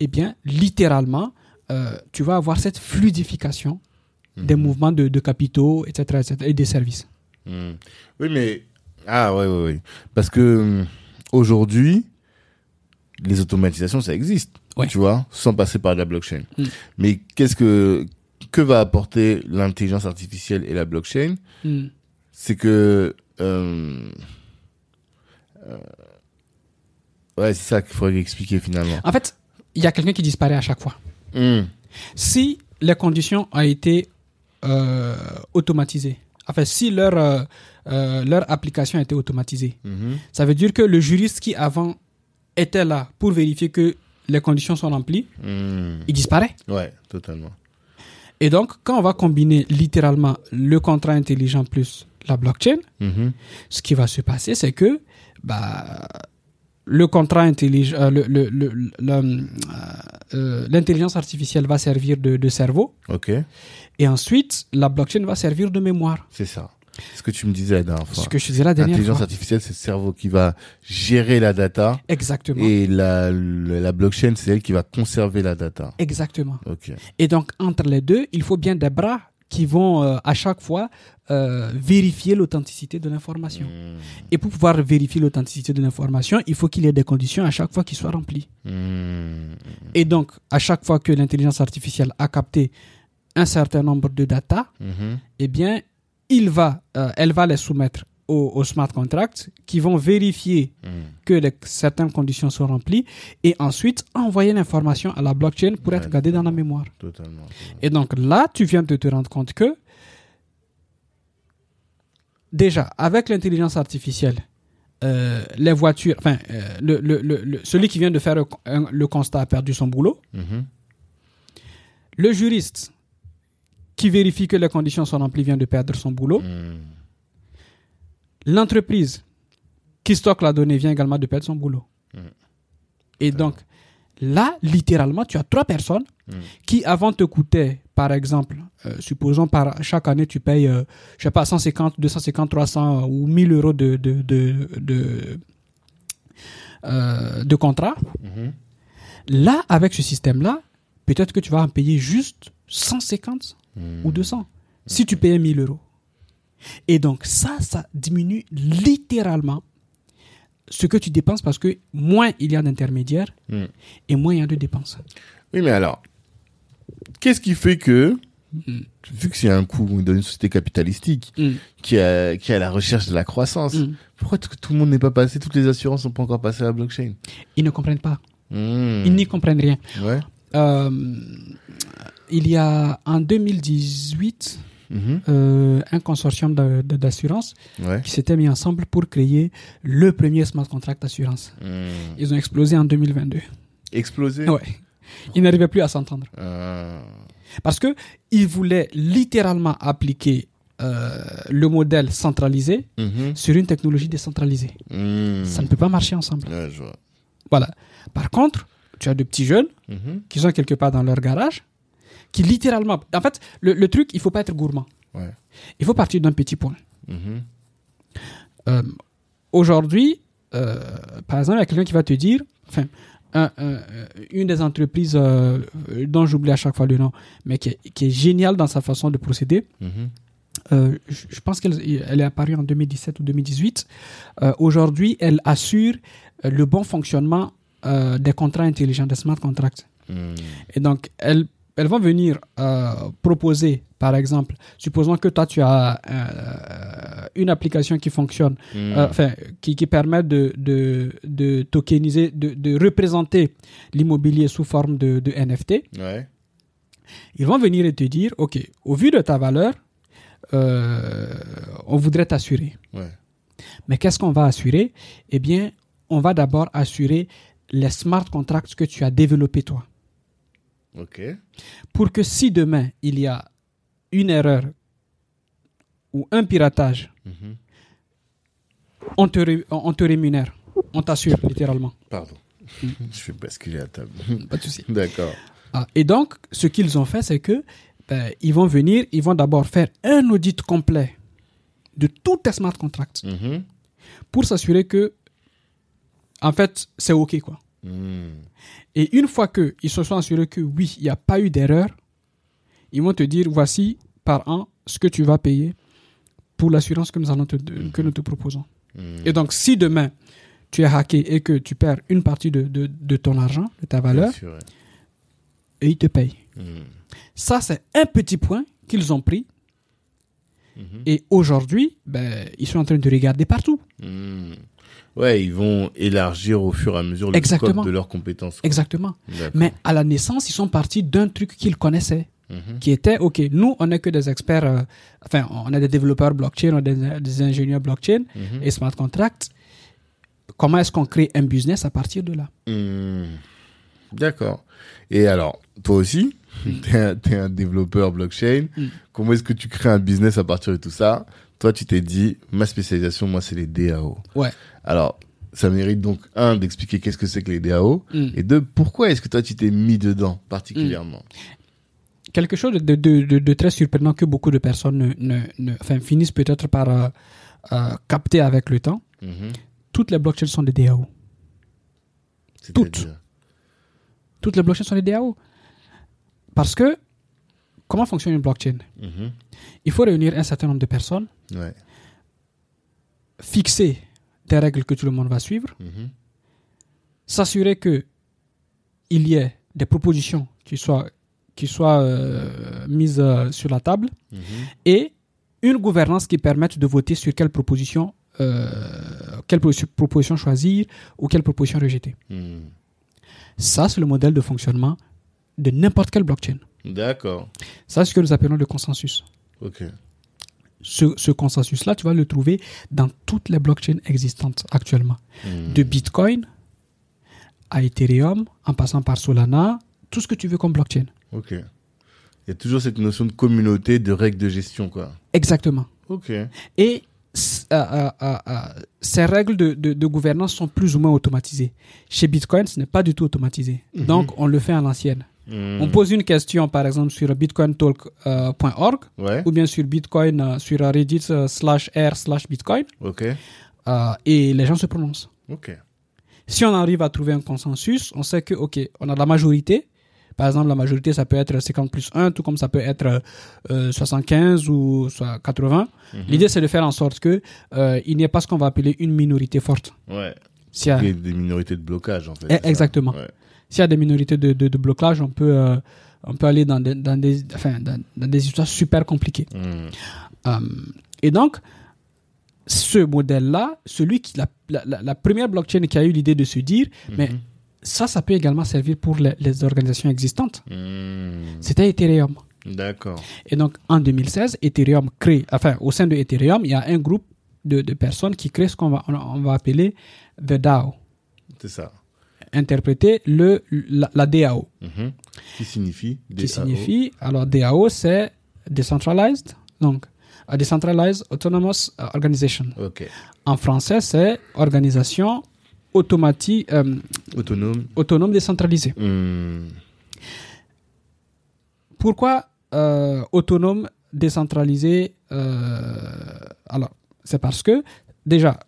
eh bien, littéralement, euh, tu vas avoir cette fluidification des mouvements de, de capitaux, etc., etc., et des services. Oui, mais. Ah, ouais, ouais, ouais. Parce que aujourd'hui, les automatisations, ça existe. Ouais. Tu vois, sans passer par la blockchain. Mais qu'est-ce que. Que va apporter l'intelligence artificielle et la blockchain Hmm. C'est que. euh, euh, ouais, c'est ça qu'il faudrait expliquer finalement. En fait, il y a quelqu'un qui disparaît à chaque fois. Mm. Si les conditions ont été euh, automatisées, enfin, si leur, leur application a été automatisée, Mhm. ça veut dire que le juriste qui avant était là pour vérifier que les conditions sont remplies, Mm. il disparaît. Ouais, totalement. Et donc, quand on va combiner littéralement le contrat intelligent plus la blockchain, Mhm. ce qui va se passer, c'est que bah, le contrat intelligent, euh, le- le- le- le- euh, euh, l'intelligence artificielle va servir de, de cerveau, et ensuite la blockchain va servir de mémoire. c'est ça. Ce que tu me disais la dernière fois. Ce que je disais la dernière L'intelligence fois. artificielle, c'est le cerveau qui va gérer la data. Exactement. Et la, la blockchain, c'est elle qui va conserver la data. Exactement. Ok. Et donc, entre les deux, il faut bien des bras qui vont euh, à chaque fois euh, vérifier l'authenticité de l'information. Hmm. Et pour pouvoir vérifier l'authenticité de l'information, il faut qu'il y ait des conditions à chaque fois qui soient remplies. Hmm. Et donc, à chaque fois que l'intelligence artificielle a capté un certain nombre de data, Mhm. eh bien, il va, euh, elle va les soumettre aux, aux smart contracts qui vont vérifier Hmm. que les- certaines conditions sont remplies et ensuite envoyer l'information à la blockchain pour être gardée dans la mémoire. Totalement. Et donc là, tu viens de te rendre compte que déjà, avec l'intelligence artificielle, euh, les voitures, enfin, euh, le, le- le- le- celui qui vient de faire le, constat a perdu son boulot. Mhm. Le juriste qui vérifie que les conditions sont remplies vient de perdre son boulot. Hmm. L'entreprise qui stocke la donnée vient également de perdre son boulot. Mm. Et donc, là, littéralement, tu as trois personnes Mm. qui, avant, te coûtaient, par exemple, euh, supposons par chaque année, tu payes, euh, je sais pas, 150, 250, 300 ou 1000 euros de, de, de, de, euh, de contrat. Là, avec ce système-là, peut-être que tu vas en payer juste 150 Hmm. ou 200 si tu payais 1000 euros. Et donc ça, ça diminue littéralement ce que tu dépenses parce que moins il y a d'intermédiaires Hmm. et moins il y a de dépenses. Oui, mais alors, qu'est-ce qui fait que, Mm. vu que c'est un coût dans une société capitalistique qui a, qui a la recherche de la croissance, pourquoi t- tout le monde n'est pas passé, toutes les assurances sont pas encore passées à la blockchain? Ils ne comprennent pas. Hmm. Ils n'y comprennent rien. Ouais. Euh, il y a en 2018 Mhm. euh, un consortium d'assurance Ouais. qui s'était mis ensemble pour créer le premier smart contract d'assurance. Hmm. Ils ont explosé en 2022. Explosé? Ouais. Ils n'arrivaient plus à s'entendre. Ah. Parce que ils voulaient littéralement appliquer euh, le modèle centralisé Mhm. sur une technologie décentralisée. Hmm. Ça ne peut pas marcher ensemble. Ouais, je vois. Voilà. Par contre, tu as de petits jeunes Mhm. qui sont quelque part dans leur garage, qui littéralement... En fait, le, le truc, il faut pas être gourmand. Ouais. Il faut partir d'un petit point. Mhm. Euh, Aujourd'hui, euh, par exemple, il y a quelqu'un qui va te dire, enfin, un- un- une des entreprises euh, dont j'oublie à chaque fois le nom, mais qui est, qui est géniale dans sa façon de procéder, Mhm. Euh, je pense qu'elle elle est apparue en 2017 ou 2018. Euh, Aujourd'hui, elle assure euh, le bon fonctionnement euh, des contrats intelligents, des smart contracts. Hmm. Et donc, elles, elles vont venir euh, proposer, par exemple, supposons que toi, tu as euh, une application qui fonctionne, Hmm. euh, qui, qui permet de, de, de tokeniser, de, de représenter l'immobilier sous forme de, de NFT. Ouais. Ils vont venir et te dire, OK, au vu de ta valeur, on voudrait t'assurer. Ouais. Mais qu'est-ce qu'on va assurer? Eh bien, on va d'abord assurer les smart contracts que tu as développés toi. Ok. Pour que si demain il y a une erreur ou un piratage, Mhm. on te, ré- on te rémunère. On t'assure, littéralement. Pardon. (laughs) Je vais basculer à table. Pas de souci. (laughs) D'accord. Ah, et donc, ce qu'ils ont fait, c'est que ben, ils vont venir, ils vont d'abord faire un audit complet de tous tes smart contracts Mhm. pour s'assurer que, en fait, c'est OK, quoi. Hmm. Et une fois qu'ils se sont assurés que oui, il n'y a pas eu d'erreur, ils vont te dire voici par an ce que tu vas payer pour l'assurance que nous allons te, que nous te proposons. Hmm. Et donc, si demain tu es hacké et que tu perds une partie de, de, de ton argent, de ta valeur, Bien sûr, ouais. et ils te payent. Hmm. Ça, c'est un petit point qu'ils ont pris. Et aujourd'hui, ben, ils sont en train de regarder partout. Hmm. Ouais, ils vont élargir au fur et à mesure le Exactement. scope de leurs compétences. quoi. Exactement. Mais à la naissance, ils sont partis d'un truc qu'ils connaissaient. Mhm. qui était, OK, nous, on n'est que des experts, euh, enfin, on est des développeurs blockchain, on est des, des ingénieurs blockchain Mhm. et smart contracts. Comment est-ce qu'on crée un business à partir de là? Hmm. D'accord. Et alors, toi aussi, (laughs) t'es un, t'es un développeur blockchain. Mm. Comment est-ce que tu crées un business à partir de tout ça? Toi, tu t'es dit, ma spécialisation, moi, c'est les DAO. Ouais. Alors, ça mérite donc, un, d'expliquer qu'est-ce que c'est que les DAO. Mm. Et deux, pourquoi est-ce que toi, tu t'es mis dedans particulièrement quelque chose de, de, de, de très surprenant que beaucoup de personnes ne, ne, ne- enfin, finissent peut-être par euh, euh, capter avec le temps. Mhm. Toutes les blockchains sont des DAO. C'est-à-dire Toutes les blockchains sont des DAO. Parce que, comment fonctionne une blockchain? Mhm. Il faut réunir un certain nombre de personnes, Ouais. fixer des règles que tout le monde va suivre, Mhm. s'assurer que il y ait des propositions qui soient, qui soient euh, mises euh, sur la table Mhm. et une gouvernance qui permette de voter sur quelle proposition, euh, quelle pro- proposition choisir ou quelle proposition rejeter. Mhm. Ça, c'est le modèle de fonctionnement de n'importe quelle blockchain. D'accord. Ça, c'est ce que nous appelons le consensus. Ok. Ce, ce consensus-là, tu vas le trouver dans toutes les blockchains existantes actuellement. Mhm. De Bitcoin à Ethereum, en passant par Solana, tout ce que tu veux comme blockchain. Ok. Il y a toujours cette notion de communauté, de règles de gestion, quoi. Exactement. Ok. Et euh, euh, euh, ces règles de, de- de gouvernance sont plus ou moins automatisées. Chez Bitcoin, ce n'est pas du tout automatisé. Mhm. Donc, on le fait à l'ancienne. Mhm. On pose une question, par exemple, sur bitcointalk.org Ouais. ou bien sur Bitcoin, euh, sur Reddit euh, slash r slash Bitcoin, Ok. euh, et les gens se prononcent. Ok. Si on arrive à trouver un consensus, on sait que, OK, on a la majorité. Par exemple, la majorité, ça peut être 50 plus 1, tout comme ça peut être euh, 75 ou soit 80. Mhm. L'idée, c'est de faire en sorte que euh, il n'y ait pas ce qu'on va appeler une minorité forte. Ouais. S'il y a, Il y a des minorités de blocage, en fait. Ça exactement. Ouais. S'il y a des minorités de, de, de blocage, on peut, euh, on peut aller dans des, dans, des, enfin, dans, dans des histoires super compliquées. Mhm. Euh, et donc, ce modèle-là, celui qui, la, la, première blockchain qui a eu l'idée de se dire, mais Mhm. ça, ça peut également servir pour les, les organisations existantes. Mhm. C'était Ethereum. D'accord. Et donc, en 2016, Ethereum crée, enfin, au sein de Ethereum, il y a un groupe de, de personnes qui créent ce qu'on va, on, on va appeler the DAO. C'est ça. Interpréter le, la, la DAO. Mhm. Qui signifie Qui DAO. signifie, alors DAO, c'est Decentralized, donc, a Decentralized Autonomous Organization. Ok. En français, c'est Organisation automatique, euh, Autonome. autonome décentralisée. Mhm. Pourquoi euh, autonome, décentralisé euh, Alors, c'est parce que, déjà,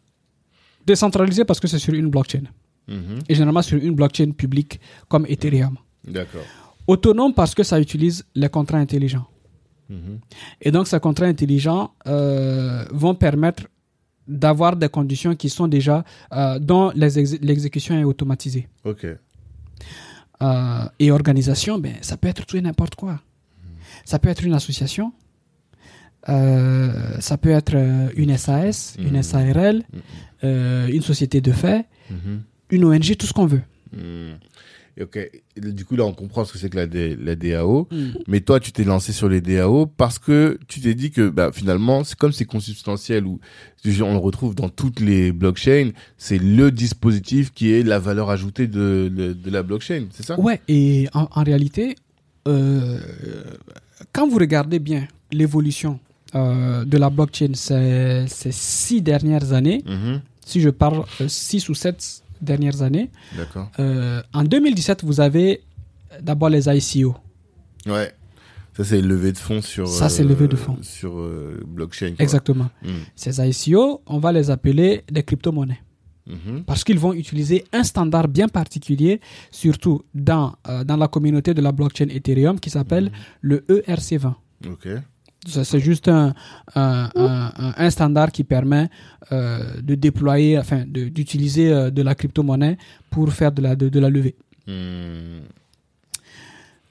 décentralisé parce que c'est sur une blockchain. Mhm. Et généralement sur une blockchain publique comme Ethereum. D'accord. Autonome parce que ça utilise les contrats intelligents. Mhm. Et donc, ces contrats intelligents euh, vont permettre d'avoir des conditions qui sont déjà, euh, dont l'exécution est automatisée. Ok. Euh, et organisation, ben, ça peut être tout et n'importe quoi. Ça peut être une association, euh, ça peut être une SAS, une Mhm. SARL, Mhm. euh, une société de fait, Mhm. Une ONG, tout ce qu'on veut. Et Ok. Du coup, là, on comprend ce que c'est que la, D- la DAO. Mais toi, tu t'es lancé sur les DAO parce que tu t'es dit que bah, finalement, c'est comme c'est consubstantiel ou on le retrouve dans toutes les blockchains, c'est le dispositif qui est la valeur ajoutée de, de, de la blockchain, c'est ça? Ouais, et en, en réalité, euh, quand vous regardez bien l'évolution euh, de la blockchain ces, ces six dernières années, Mhm. si je parle euh, six ou sept dernières années, D'accord. euh, en 2017, vous avez d'abord les ICO. Ouais. Ça, c'est levé de fonds sur. Ça, c'est levée de fonds. Sur euh, blockchain. quoi. Exactement. Mhm. Ces ICO, on va les appeler des crypto-monnaies. Mhm. Parce qu'ils vont utiliser un standard bien particulier, surtout dans, euh, dans la communauté de la blockchain Ethereum, qui s'appelle le E ERC20. Ok. C'est juste un, un, un- un- un standard qui permet euh, de déployer, enfin, d'utiliser euh, de la crypto-monnaie pour faire de la, de, de la levée. Mhm.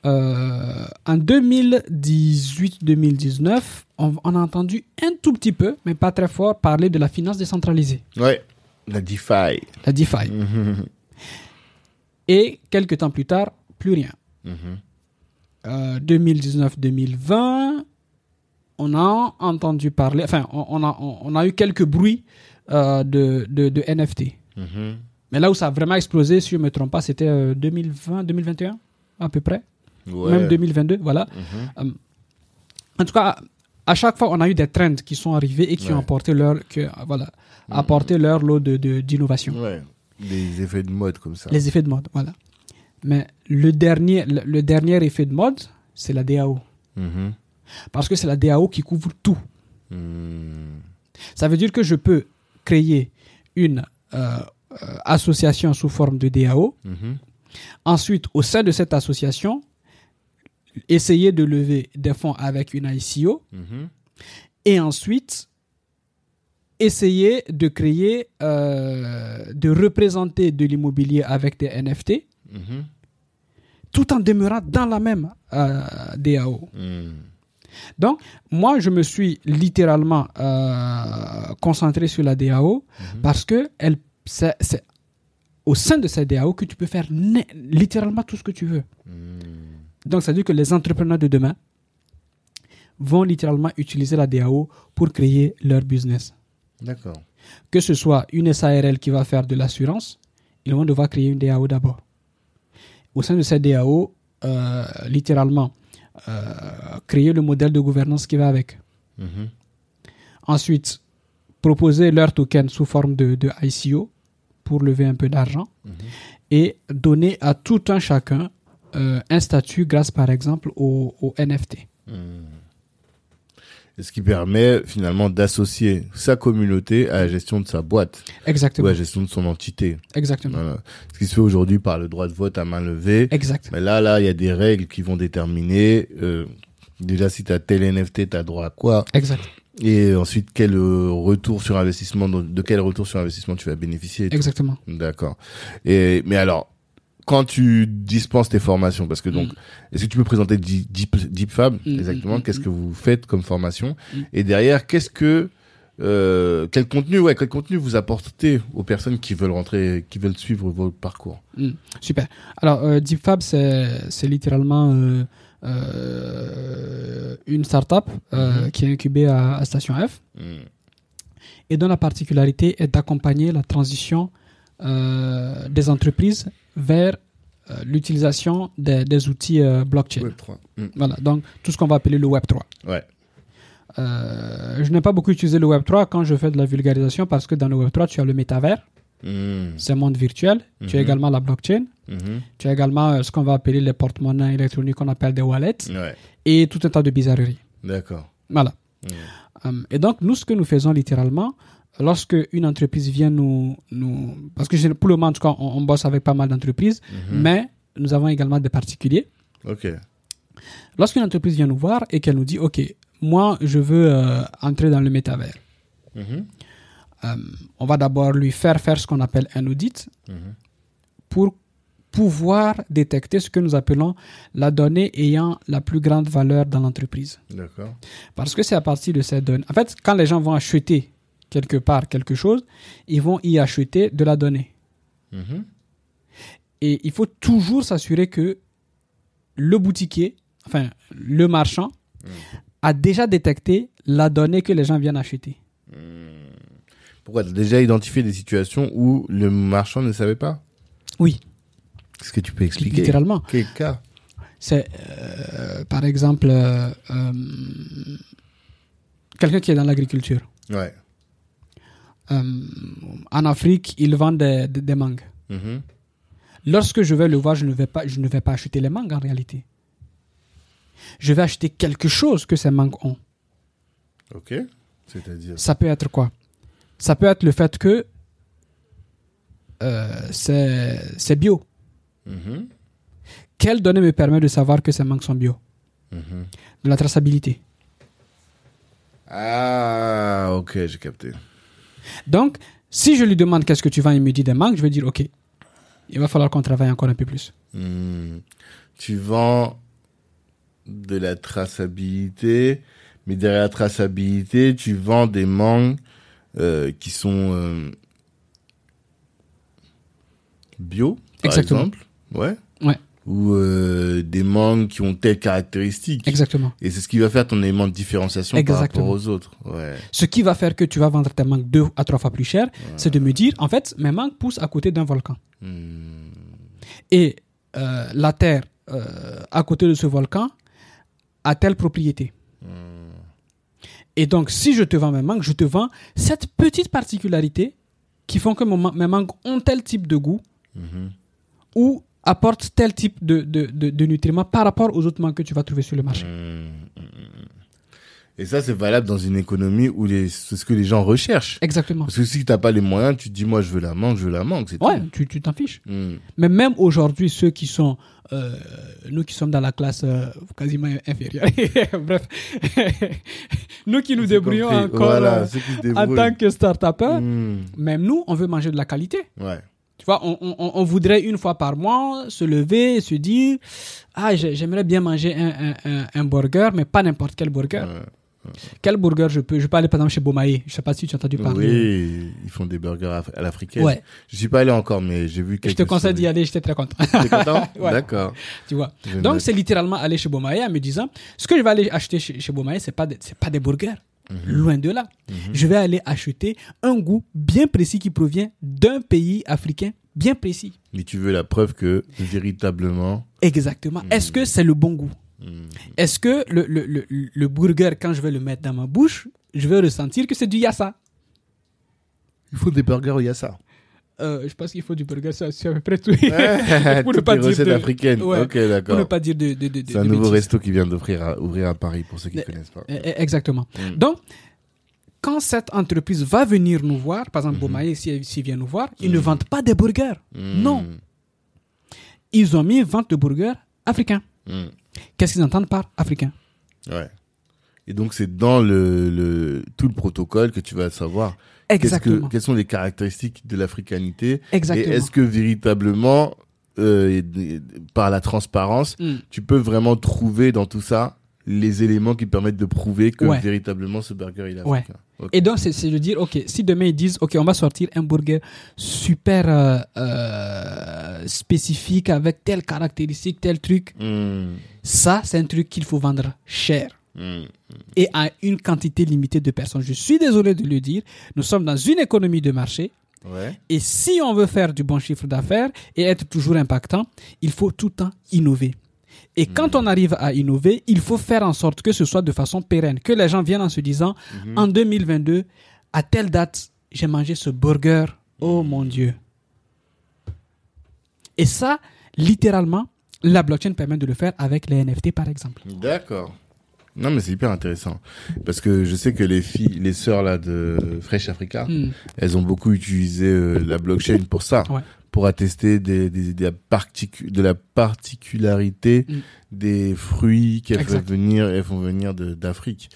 Euh, en 2018-2019, on, on a entendu un tout petit peu, mais pas très fort, parler de la finance décentralisée, Ouais. La DeFi. la DeFi. (laughs) Et quelques temps plus tard, plus rien. Mhm. Euh, 2019-2020, on a entendu parler, enfin, on, on a, on, on a eu quelques bruits euh, de, de, de NFT. Mhm. Mais là où ça a vraiment explosé, si je ne me trompe pas, c'était euh, 2020-2021, à peu près. Ouais. Même 2022, voilà. Mhm. En tout cas, à chaque fois, on a eu des trends qui sont arrivés et qui Ouais. ont apporté leur, que, voilà, apporté leur lot de, de- d'innovation. Ouais. Des effets de mode comme ça. Les effets de mode, voilà. Mais le dernier, le, le dernier effet de mode, c'est la DAO. Parce que c'est la DAO qui couvre tout. Ça veut dire que je peux créer une euh, euh, association sous forme de DAO. Ensuite, au sein de cette association, essayer de lever des fonds avec une ICO. Et ensuite, essayer de créer, euh, de représenter de l'immobilier avec des NFT, Mhm. tout en demeurant dans la même euh, DAO. Mhm. Donc, moi, je me suis littéralement euh, concentré sur la DAO parce que elle, c'est, c'est au sein de cette DAO que tu peux faire littéralement tout ce que tu veux. Donc, ça veut dire que les entrepreneurs de demain vont littéralement utiliser la DAO pour créer leur business. D'accord. Que ce soit une SARL qui va faire de l'assurance, ils vont devoir créer une DAO d'abord. Au sein de cette DAO, euh, littéralement, créer le modèle de gouvernance qui va avec. Mhm. Ensuite, proposer leur token sous forme de, de ICO pour lever un peu d'argent et donner à tout un chacun euh, un statut grâce par exemple au, au NFT. Et ce qui permet finalement d'associer sa communauté à la gestion de sa boîte ou Exactement. à la gestion de son entité. Exactement. Voilà. Ce qui se fait aujourd'hui par le droit de vote à main levée. Exact. Mais là, là, il y a des règles qui vont déterminer euh, déjà si tu as tel NFT, tu as droit à quoi Exact. et ensuite quel euh, retour sur investissement de quel retour sur investissement tu vas bénéficier. Exactement. D'accord. Et mais alors quand tu dispenses tes formations parce que donc est-ce que tu peux présenter Deep, Deep, Deep Fab Mm, exactement mm, qu'est-ce mm. que vous faites comme formation Mm. et derrière qu'est-ce que euh, quel contenu ouais quel contenu vous apportez aux personnes qui veulent rentrer qui veulent suivre votre parcours? Mm, super. Alors, euh, DeepFab, c'est c'est littéralement euh, euh, une startup euh, Mhm. qui est incubée à, à Station F Mm. et dont la particularité est d'accompagner la transition euh, des entreprises vers euh, l'utilisation des, des outils euh, blockchain. Web3. Mm. Voilà, donc tout ce qu'on va appeler le Web3. ouais Euh, je n'ai pas beaucoup utilisé le Web3 quand je fais de la vulgarisation parce que dans le Web3, tu as le métavers, Mm. c'est un monde virtuel. Tu as Mhm. également la blockchain. Mhm. Tu as également ce qu'on va appeler les porte-monnaies électroniques qu'on appelle des wallets ouais et tout un tas de bizarreries. d'accord Voilà. Mm. Et donc, nous, ce que nous faisons littéralement, lorsque une entreprise vient nous. nous parce que pour le moment, en tout cas, on, on bosse avec pas mal d'entreprises, Mhm. mais nous avons également des particuliers. ok Lorsqu'une entreprise vient nous voir et qu'elle nous dit OK, moi, je veux euh, entrer dans le métavers, Mhm. euh, on va d'abord lui faire faire ce qu'on appelle un audit Mhm. pour pouvoir détecter ce que nous appelons la donnée ayant la plus grande valeur dans l'entreprise. d'accord Parce que c'est à partir de cette donnée. En fait, quand les gens vont acheter quelque part quelque chose, ils vont y acheter de la donnée. Mhm. Et il faut toujours s'assurer que le boutiquier, enfin le marchand, a déjà détecté la donnée que les gens viennent acheter. pourquoi? T'as déjà identifié des situations où le marchand ne savait pas? Oui, Est-ce que tu peux expliquer? Littéralement. Quel cas? C'est euh, par exemple euh, euh, quelqu'un qui est dans l'agriculture. Ouais. Euh, en Afrique, ils vendent des, des- des mangues. Mhm. Lorsque je vais le voir, je ne vais pas, je ne vais pas acheter les mangues en réalité. Je vais acheter quelque chose que ces mangues ont. Ok. C'est-à-dire? Ça peut être quoi? Ça peut être le fait que euh, c'est bio. Mhm. Quelle donnée me permet de savoir que ces mangues sont bio? Mhm. De la traçabilité. Ah, ok, j'ai capté. Donc, si je lui demande qu'est-ce que tu vends, il me dit des mangues, je vais dire ok. Il va falloir qu'on travaille encore un peu plus. Hmm. Tu vends de la traçabilité, mais derrière la traçabilité, tu vends des mangues euh, qui sont euh, bio, par Exactement. exemple. Ouais. Ouais. Ou euh, des mangues qui ont telles caractéristiques. Exactement. Et c'est ce qui va faire ton élément de différenciation par Exactement. rapport aux autres. Ouais. Ce qui va faire que tu vas vendre tes mangues deux à trois fois plus cher, c'est de me dire, en fait, mes mangues poussent à côté d'un volcan. Hmm. Et euh, la terre euh, à côté de ce volcan a telle propriété. Et donc, si je te vends mes mangues, je te vends cette petite particularité qui font que mon mes mangues ont tel type de goût Mhm. ou apporte tel type de, de, de, de nutriments par rapport aux autres mangues que tu vas trouver sur le marché. Mmh, mmh, mmh. Et ça, c'est valable dans une économie où les, c'est ce que les gens recherchent. Exactement. Parce que si t'as pas les moyens, tu te dis, moi, je veux la mangue, je veux la mangue, Ouais, tout. tu tu t'en fiches. Mais même aujourd'hui, ceux qui sont, euh, nous qui sommes dans la classe euh, quasiment inférieure, (laughs) bref, (laughs) nous qui nous C'est débrouillons compris. encore Voilà, euh, en tant que start-upper, Mmh. même nous, on veut manger de la qualité. Ouais. Tu vois, on, on, on voudrait une fois par mois se lever et se dire Ah, j'ai- j'aimerais bien manger un, un, un, burger, mais pas n'importe quel burger. Ouais. Quel burger je peux Je peux aller par exemple chez Bomaye. Je sais pas si tu as entendu parler. Oui, ils font des burgers à, l'africaine. Ouais. Je suis pas allé encore, mais j'ai vu Je quelques te conseille d'y aller, j'étais très content. T'es content (laughs) Ouais. D'accord. tu vois. Je Donc c'est littéralement aller chez Bomaye en me disant ce que je vais aller acheter chez, chez Bomaye, c'est pas c'est pas des burgers. Mhm. Loin de là. Je vais aller acheter un goût bien précis qui provient d'un pays africain bien précis. Mais tu veux la preuve que véritablement. Exactement. Est-ce que c'est le bon goût? Mmh, Est-ce que le, le, le, le burger, quand je vais le mettre dans ma bouche, je vais ressentir que c'est du yassa? Il faut des burgers au yassa. Euh, Je pense qu'il faut du burger, c'est à peu près tout. (laughs) Pour ne pas (laughs) dire recettes de- africaines. Ouais. Ok, Pour ne d'accord. pas dire de, de, de, de- C'est un nouveau bêtises. resto qui vient d'ouvrir à, ouvrir à Paris pour ceux qui ne connaissent pas. Eh, eh, Exactement. Mm. Donc, quand cette entreprise va venir nous voir, par exemple, Mhm. Bomaye, s'il vient nous voir, ils ne vendent pas des burgers. Non. Mmh, Ils ont mis vente de burgers africains. Qu'est-ce qu'ils entendent par africain? Ouais. Et donc c'est dans le, le tout le protocole que tu vas savoir que Exactement. quelles sont les caractéristiques de l'africanité Exactement. et est-ce que véritablement euh, par la transparence Mm. tu peux vraiment trouver dans tout ça les éléments qui permettent de prouver que Ouais. véritablement ce burger il est Ouais. africain? Et donc, c'est c'est de dire, OK, si demain ils disent, OK, on va sortir un burger super euh, euh, spécifique avec telle caractéristique, tel truc, Mm, ça, c'est un truc qu'il faut vendre cher mm, et à une quantité limitée de personnes. Je suis désolé de le dire, nous sommes dans une économie de marché ouais. et si on veut faire du bon chiffre d'affaires et être toujours impactant, il faut tout le temps innover. Et quand on arrive à innover, il faut faire en sorte que ce soit de façon pérenne, que les gens viennent en se disant, en 2022, à telle date, j'ai mangé ce burger, oh mon Dieu. Et ça, littéralement, la blockchain permet de le faire avec les NFT, par exemple. D'accord. Non mais c'est hyper intéressant parce que je sais que les filles, les sœurs là de Fresh Africa, Hmm. elles ont beaucoup utilisé euh, la blockchain pour ça, Ouais. pour attester des, des, des particu- de la particularité Mm. des fruits qu'elles font venir, elles font venir d'Afrique.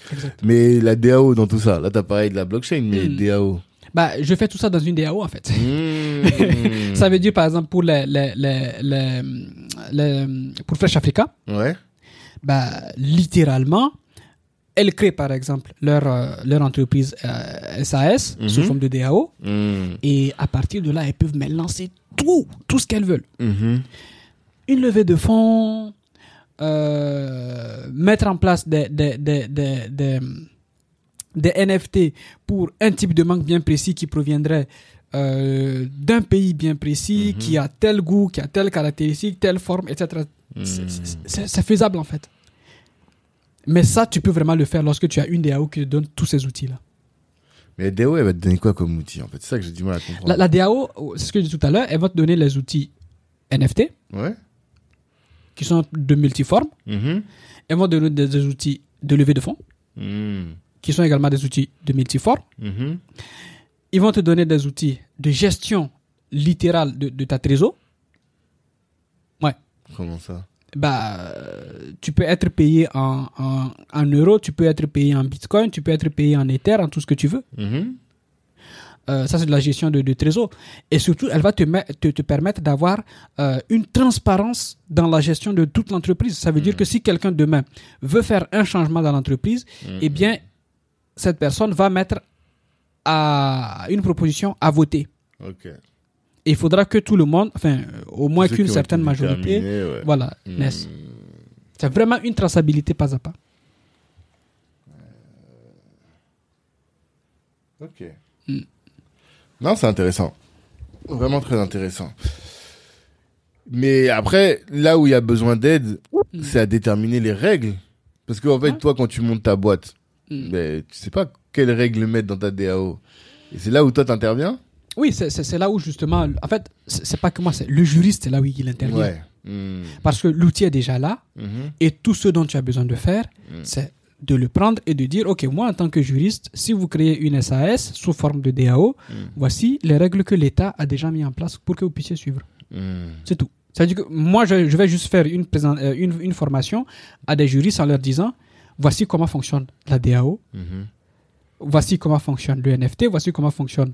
Mais la DAO dans tout ça, là t'as parlé de la blockchain, mais Mm. DAO. Bah, je fais tout ça dans une DAO, en fait. (laughs) Ça veut dire, par exemple, pour les, les, les, les, les- pour Fresh Africa, Ouais. Bah, littéralement, elles créent, par exemple, leur, euh, leur entreprise euh, SAS sous Mhm. forme de DAO. Mm. Et à partir de là, elles peuvent mais lancer tout, tout ce qu'elles veulent. Mhm. Une levée de fonds, euh, mettre en place des, des, des, des, des, NFT pour un type de manque bien précis qui proviendrait euh, d'un pays bien précis, Mhm. qui a tel goût, qui a telle caractéristique, telle forme, etc. Mm. c'est faisable en fait. Mais ça, tu peux vraiment le faire lorsque tu as une DAO qui te donne tous ces outils-là. Mais la DAO elle va te donner quoi comme outil en fait? C'est ça que j'ai du mal à comprendre. La, la DAO, c'est ce que j'ai dit tout à l'heure, elle va te donner les outils NFT, Ouais. qui sont de multiformes. Mhm. Elles vont te donner des, des outils de levée de fonds, Mm. qui sont également des outils de multiformes. Mhm. Ils vont te donner des outils de gestion littérale de, de ta trésor. Ouais. Comment ça? Bah, tu peux être payé en, en, en euros, tu peux être payé en bitcoin, tu peux être payé en ether, en tout ce que tu veux. Mhm. Euh, ça, c'est de la gestion de, de trésor. Et surtout, elle va te, te, te permettre d'avoir euh, une transparence dans la gestion de toute l'entreprise. Ça veut dire que si quelqu'un demain veut faire un changement dans l'entreprise, eh bien, cette personne va mettre à une proposition à voter. Ok. Il faudra que tout le monde, enfin, euh, au moins qu'une certaine majorité, ouais. voilà, Mm. naisse. C'est vraiment une traçabilité pas à pas. Ok. Mm. Non, c'est intéressant. Vraiment très intéressant. Mais après, là où il y a besoin d'aide, Mm. c'est à déterminer les règles. Parce qu'en fait, Ouais. toi, quand tu montes ta boîte, Mm. ben, tu sais pas quelles règles mettre dans ta DAO. Et c'est là où toi t'interviens? Oui, c'est- là où justement, en fait, c'est pas que moi, c'est le juriste, c'est là où il intervient. Ouais. Hmm. Parce que l'outil est déjà là Mhm. et tout ce dont tu as besoin de faire, Mm. c'est de le prendre et de dire, OK, moi en tant que juriste, si vous créez une SAS sous forme de DAO, Mm. voici les règles que l'État a déjà mis en place pour que vous puissiez suivre. Hmm. C'est tout. C'est-à-dire que moi, je, je vais juste faire une, présent- euh, une, une formation à des juristes en leur disant, voici comment fonctionne la DAO, Mhm. Voici comment fonctionne le NFT, voici comment fonctionne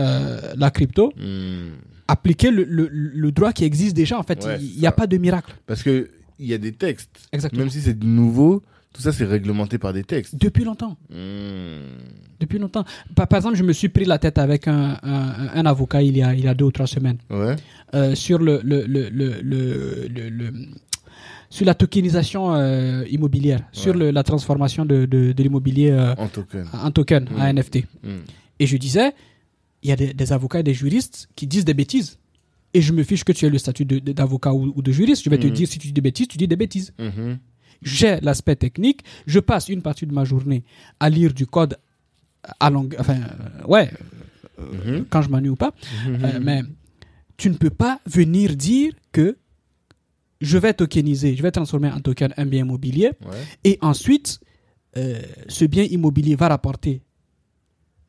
euh, la crypto. Hmm. Appliquer le, le- le droit qui existe déjà, en fait, Ouais, il n'y a pas de miracle. Parce que il y a des textes. Exactement. Même si c'est nouveau, tout ça c'est réglementé par des textes. Depuis longtemps. Hmm. Depuis longtemps. Par, par exemple, je me suis pris la tête avec un, un- un avocat il y, a, il y a deux ou trois semaines Ouais. euh, sur le- sur la tokenisation euh, immobilière, sur le- la transformation de, de, de l'immobilier euh, En token. en token, Mm. NFT. Hmm. Et je disais, il y a des, des avocats et des juristes qui disent des bêtises. Et je me fiche que tu aies le statut d'avocat ou, ou de juriste. Je vais te Mhm. dire, si tu dis des bêtises, tu dis des bêtises. Mhm. J'ai l'aspect technique. Je passe une partie de ma journée à lire du code à longue. Enfin, euh, ouais, Mhm. quand je m'ennuie ou pas. Mhm. Euh, mais tu ne peux pas venir dire que je vais tokeniser, je vais transformer en token un bien immobilier Ouais. et ensuite euh, ce bien immobilier va rapporter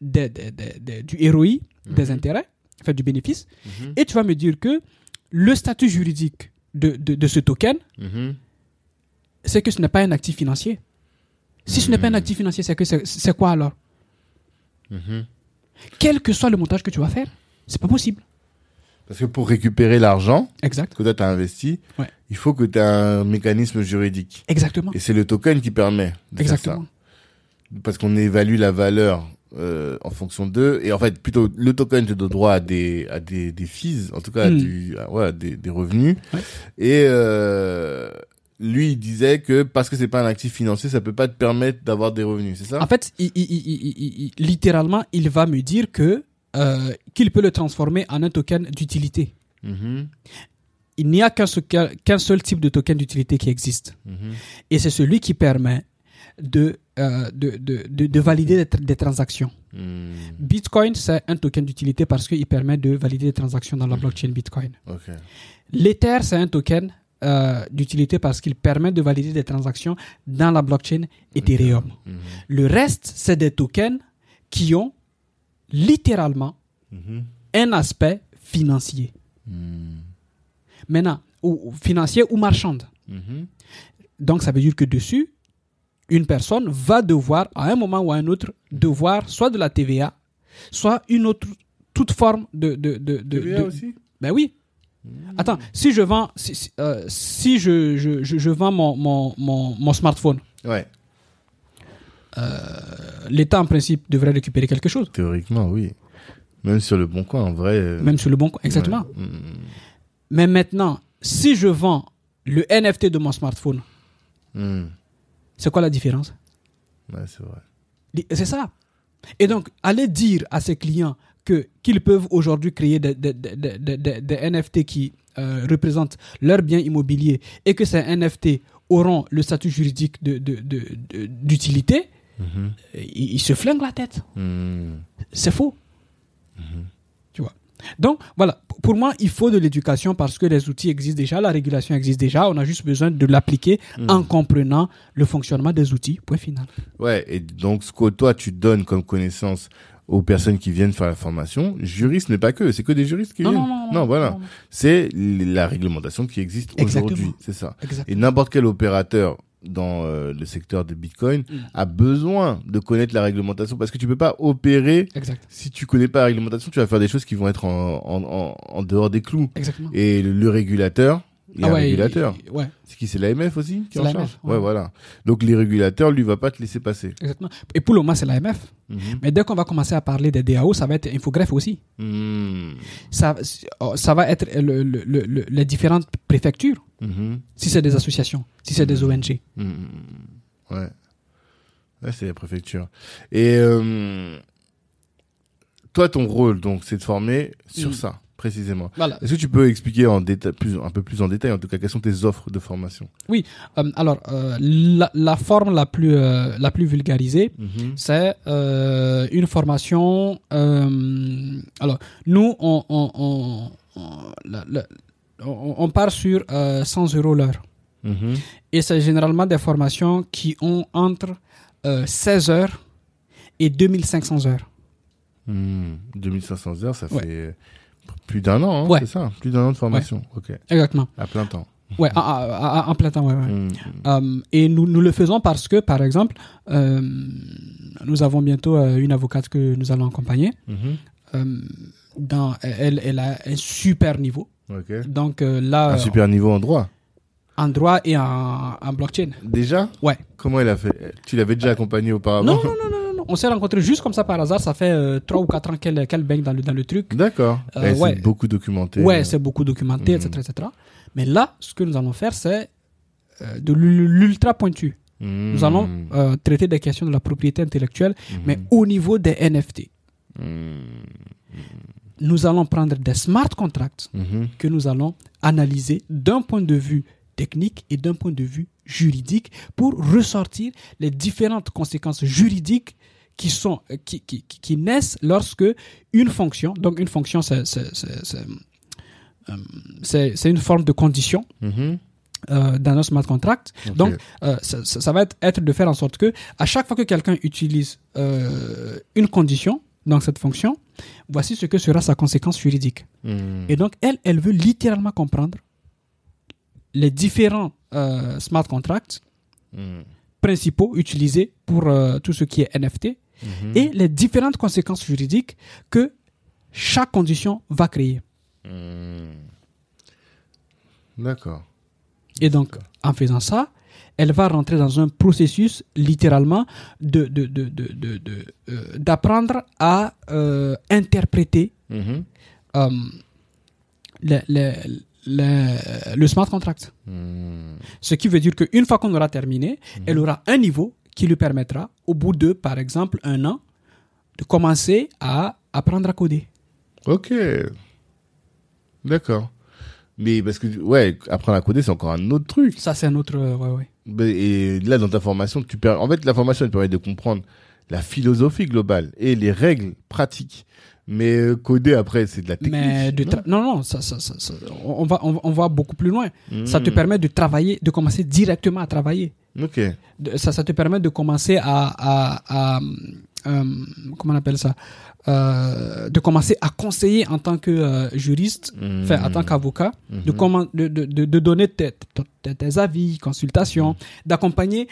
des- des- des- des- du ROI, des Mhm. intérêts, enfin du bénéfice, Mhm. et tu vas me dire que le statut juridique de, de, de ce token, Mhm. c'est que ce n'est pas un actif financier. Si ce n'est pas un actif financier, c'est que c'est quoi alors? Quel que soit le montage que tu vas faire, c'est pas possible. Parce que pour récupérer l'argent Exact. que toi tu as investi, Ouais. il faut que tu aies un mécanisme juridique. Exactement. Et c'est le token qui permet de Exactement. faire ça. Parce qu'on évalue la valeur euh, en fonction d'eux. Et en fait, plutôt, le token te donne droit à des, à des, des fees, en tout cas, à Mm. du, à- ouais, à des, des revenus. Ouais. Et euh, lui, il disait que parce que c'est pas un actif financier, ça peut pas te permettre d'avoir des revenus, c'est ça? En fait, il- il- il- littéralement, il va me dire que euh, qu'il peut le transformer en un token d'utilité. Mhm, Il n'y a qu'un seul, type de token d'utilité qui existe. mhm, Et c'est celui qui permet de, euh, de, de, de, de valider des, tra- des transactions. mhm. Bitcoin, c'est un token d'utilité parce qu'il permet de valider des transactions dans la blockchain Bitcoin. Ok. L'Ether, c'est un token euh, d'utilité parce qu'il permet de valider des transactions dans la blockchain Ethereum. Le reste, c'est des tokens qui ont littéralement mhm, un aspect financier. mhm, Maintenant, ou, ou financier ou marchande. mhm. Donc, ça veut dire que dessus, une personne va devoir, à un moment ou à un autre, devoir soit de la TVA, soit une autre, toute forme de... de, de, de- TVA de- aussi? Ben oui. Attends, si je vends, si, si, euh, si je, je, je, je vends mon, mon, mon, mon smartphone, Ouais. l'État, en principe, devrait récupérer quelque chose. Théoriquement, oui. Même sur le bon coin, en vrai. euh, Même sur le bon coin. Exactement. ouais. Mhm. Mais maintenant, si je vends le NFT de mon smartphone, Mhm. c'est quoi la différence? Ouais, c'est vrai. C'est ça. Et donc, aller dire à ses clients que qu'ils peuvent aujourd'hui créer des, des, des, des- des- des NFT qui euh, représentent leurs biens immobiliers et que ces NFT auront le statut juridique de- de- de- Mhm. ils, ils se flinguent la tête. Mhm. C'est faux. Tu vois. Donc, voilà. Pour moi, il faut de l'éducation parce que les outils existent déjà, la régulation existe déjà. On a juste besoin de l'appliquer en comprenant le fonctionnement des outils. Point final. Ouais, et donc ce que toi tu donnes comme connaissance aux personnes qui viennent faire la formation, juriste n'est pas que, c'est que des juristes qui Non, viennent. non, non, non, voilà. C'est la réglementation qui existe Exactement. aujourd'hui, c'est ça. Exact. Et n'importe quel opérateur dans euh, le secteur de Bitcoin Mm. a besoin de connaître la réglementation parce que tu peux pas opérer Exact. si tu connais pas la réglementation, tu vas faire des choses qui vont être en, en, en, en dehors des clous. Exactement. Et le, le régulateur, il y a Ah un ouais, régulateur. ouais, C'est qui C'est l'AMF aussi qui en charge ouais. ouais, voilà. Donc les régulateurs, lui, va pas te laisser passer. exactement. Et pour le moment, c'est l'AMF. Mhm. Mais dès qu'on va commencer à parler des DAO, ça va être Infogreffe aussi. Mhm. Ça, ça va être le- le- le- le- les différentes préfectures, Mhm. si c'est des associations, si c'est des ONG. Ouais. Ouais, c'est la préfecture. Et euh, toi, ton rôle, donc, c'est de former sur Mm. ça, précisément. Voilà. Est-ce que tu peux expliquer en détail, plus, un peu plus en détail, en tout cas, quelles sont tes offres de formation? Euh, alors, euh, la, la forme la plus, euh, la plus vulgarisée, Mhm. c'est une formation. alors, nous, on, on, on, on- la- la- on- on part sur euh, 100 euros l'heure. Mhm. Et c'est généralement des formations qui ont entre euh, 16 heures et 2500 heures. Hmm. 2500 heures, ça Ouais. fait plus d'un an, hein, Ouais. c'est ça Plus d'un an de formation. Ok. Exactement. À plein temps. Ouais, à- à- à- en plein temps, ouais. ouais. Hmm. Euh, et nous, nous le faisons parce que, par exemple, euh, nous avons bientôt euh, une avocate que nous allons accompagner. Mhm. Dans, elle, elle a un super niveau. Donc euh, là, Un super niveau en droit. en droit et en, en blockchain. Déjà? Ouais. Comment elle a fait? Tu l'avais déjà accompagné auparavant? Non, non, non, non. On s'est rencontrés juste comme ça par hasard. Ça fait euh, trois ou quatre ans qu'elle qu'elle baigne dans le, dans le truc. D'accord. Euh, ouais. beaucoup documentée. Ouais, c'est beaucoup documenté, etc., etc. Mais là, ce que nous allons faire, c'est euh, de l'ul- l'ultra pointu. Hmm. Nous allons euh, traiter des questions de la propriété intellectuelle, Mhm. mais au niveau des NFT. Hmm. Nous allons prendre des smart contracts que nous allons analyser d'un point de vue technique et d'un point de vue juridique pour ressortir les différentes conséquences juridiques qui sont euh, qui, qui, qui- naissent lorsque une fonction donc une fonction c'est c'est- euh, une forme de condition Mhm. euh, dans un smart contract Ok. donc euh, ça, ça- ça va être, être de faire en sorte que à chaque fois que quelqu'un utilise euh, une condition dans cette fonction voici ce que sera sa conséquence juridique Hmm. et donc, elle, elle veut littéralement comprendre les différents smart contracts Hmm. principaux utilisés pour tout ce qui est NFT Mhm. et les différentes conséquences juridiques que chaque condition va créer. Hmm. D'accord. Et donc, en faisant ça, elle va rentrer dans un processus littéralement de, de, de, de, de- de, euh, d'apprendre à euh, interpréter Mhm. euh, le, le- le- le smart contract. Hmm. Ce qui veut dire qu'une fois qu'on aura terminé, Mhm. elle aura un niveau qui lui permettra, au bout de, par exemple, un an, de commencer à apprendre à coder. Ok. D'accord. Mais parce que, ouais, apprendre à coder, c'est encore un autre truc. Ça, c'est un autre... euh, ouais, ouais. Et là, dans ta formation, tu per... en fait, la formation, elle permet de comprendre la philosophie globale et les règles pratiques. Mais euh, coder, après, c'est de la technique. Mais de non non, non, ça, ça, on, va, on, va- on va beaucoup plus loin. Ça te Hmm. permet de travailler, de commencer directement à travailler. Ok. De- ça, ça te permet de commencer à... à, à, euh, comment on appelle ça? Euh, De commencer à conseiller en tant que euh, juriste, Hmm. enfin, en tant qu'avocat. de, Mhm. comment, de, de, donner tes, tes, tes avis, consultations, d'accompagner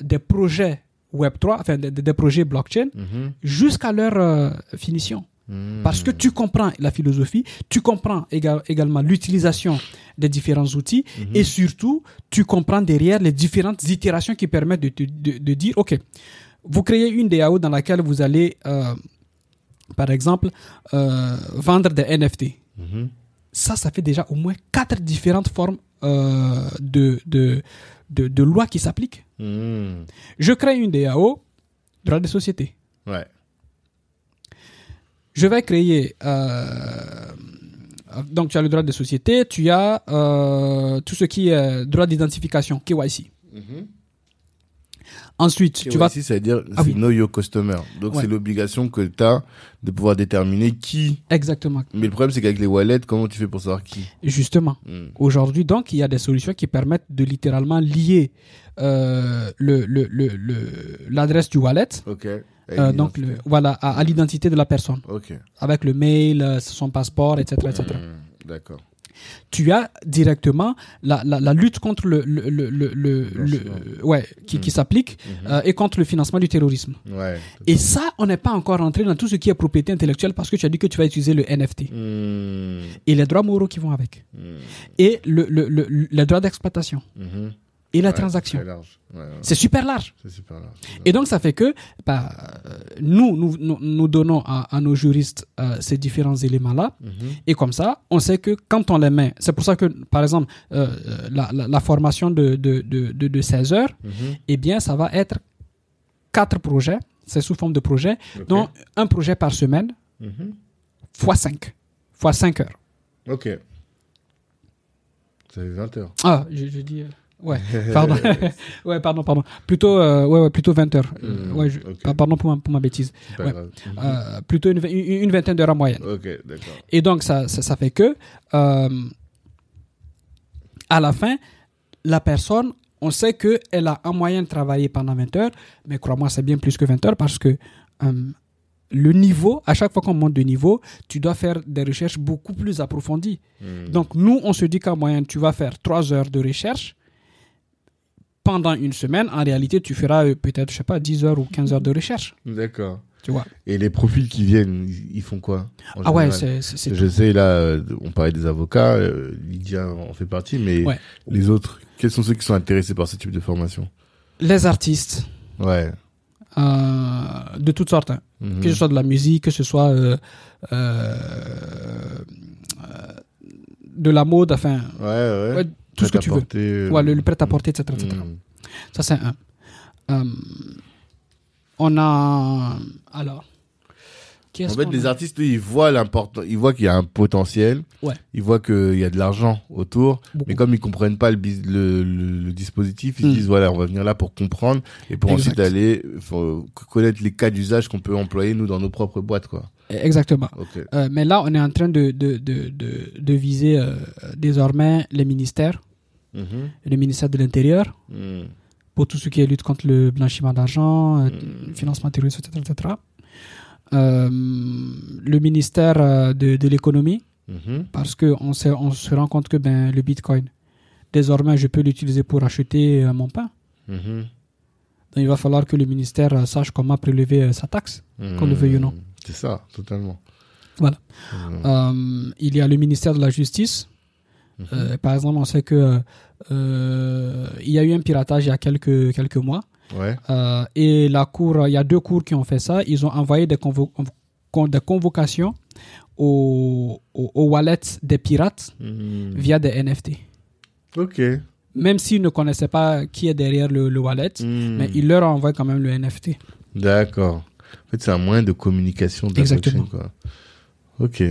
des projets Web3, enfin des, des projets blockchain, Mhm. jusqu'à leur euh, finition. Hmm. Parce que tu comprends la philosophie, tu comprends éga- également l'utilisation des différents outils Mhm. et surtout, tu comprends derrière les différentes itérations qui permettent de, de, de dire, OK, vous créez une DAO dans laquelle vous allez, euh, par exemple, euh, vendre des NFT Mhm. ça, ça fait déjà au moins quatre différentes formes de, de, de, de lois qui s'appliquent. Je crée une DAO, droit des sociétés. Ouais. Je vais créer. euh, donc, tu as le droit des sociétés, tu as euh, tout ce qui est droit d'identification, KYC. Mhm. Ensuite, tu vas. KYC, ça veut dire Ah oui. know your customer. Donc Ouais. c'est l'obligation que tu as de pouvoir déterminer qui. Exactement. Mais le problème c'est qu'avec les wallets, comment tu fais pour savoir qui? Justement. Hmm. Aujourd'hui, donc, il y a des solutions qui permettent de littéralement lier euh, le, le, le, le- l'adresse du wallet, euh, donc le, voilà, à, à l'identité de la personne. Avec le mail, euh, son passeport, etc. etc. Hmm. D'accord. Tu as directement la, la, la lutte contre le, le, le, ouais, qui, qui s'applique Mhm. euh, et contre le financement du terrorisme. Ouais. Et ça, on n'est pas encore rentré dans tout ce qui est propriété intellectuelle parce que tu as dit que tu vas utiliser le NFT Hmm. et les droits moraux qui vont avec Hmm. et le, le, le, le- les droits d'exploitation Mhm. Et la Ouais, transaction. C'est. Ouais, ouais. Super large. C'est super large. Et donc, ça fait que bah, nous, nous, nous, donnons à, à nos juristes euh, ces différents éléments-là. Mhm. Et comme ça, on sait que quand on les met, c'est pour ça que, par exemple, euh, la, la, la formation de, de, de, de, de 16 heures, Mhm. eh bien, ça va être quatre projets, c'est sous forme de projets, Ok. donc un projet par semaine, Mhm. fois 5. fois 5 heures. Ok. Ça fait 20 heures. Ah, je, je dis. euh, Ouais, (laughs) pardon. (laughs) ouais, pardon, pardon. Plutôt, euh, ouais, ouais, plutôt 20 heures. Hmm, ouais, je- pardon pour ma, pour ma bêtise. Ouais. Euh, plutôt une, une, une vingtaine d'heures en moyenne. Ok, d'accord. Et donc, ça, ça, ça fait que, euh, à la fin, la personne, on sait qu'elle a en moyenne travaillé pendant 20 heures, mais crois-moi, c'est bien plus que 20 heures parce que le niveau, à chaque fois qu'on monte de niveau, tu dois faire des recherches beaucoup plus approfondies. Hmm. Donc, nous, on se dit qu'en moyenne, tu vas faire 3 heures de recherche pendant une semaine. En réalité, tu feras euh, peut-être, je sais pas, 10 heures ou 15 heures de recherche. D'accord. Tu vois. Et les profils qui viennent, ils, font quoi Ah ouais, c'est. Je sais, là, euh, on parlait des avocats, euh, Lydia en fait partie, mais Ouais. les autres, quels sont ceux qui sont intéressés par ce type de formation? Les artistes. Ouais. euh, de toutes sortes, hein. Mhm. que ce soit de la musique, que ce soit euh, euh, euh, de la mode, enfin, Ouais, ouais. ouais, tout ce que tu veux. veux. Ouais, le, le prêt-à-porter, etc. etc. Mhm. Ça, c'est un. Euh, on a. Alors. En fait, les artistes, eux, ils voient l'important, ils voient qu'il y a un potentiel. Ouais. Ils voient qu'il y a de l'argent autour. Beaucoup. Mais comme ils comprennent pas le, bis- le, le- le dispositif, ils Mm. disent voilà, on va venir là pour comprendre et pour Exact. ensuite aller faut connaître les cas d'usage qu'on peut employer nous dans nos propres boîtes, quoi. Exactement. Ok. Euh, mais là, on est en train de, de, de, de, de viser euh, désormais les ministères, Mhm. le ministère de l'Intérieur, Mm. pour tout ce qui est lutte contre le blanchiment d'argent, euh, Mm. financement terroriste, etc. etc. Euh, le ministère euh, de, de l'économie, Mhm. parce qu'on se, on se rend compte que ben, le bitcoin, désormais, je peux l'utiliser pour acheter euh, mon pain. Mhm. Donc, il va falloir que le ministère sache comment prélever sa taxe, qu'on le Mhm. veuille ou non. C'est ça, totalement. Voilà. Mhm. Euh, il y a le ministère de la Justice. Mhm. Euh, par exemple, on sait que euh, il y a eu un piratage il y a quelques, quelques mois. Ouais. Euh, et la cour, il y a deux cours qui ont fait ça. Ils ont envoyé des, convo- con- des convocations aux, aux, aux wallets des pirates Mhm. via des NFT. Ok. Même s'ils ne connaissaient pas qui est derrière le, le wallet, Mhm. mais ils leur envoient quand même le NFT. D'accord. En fait, c'est un moyen de communication de la Exactement. blockchain, quoi. Ok.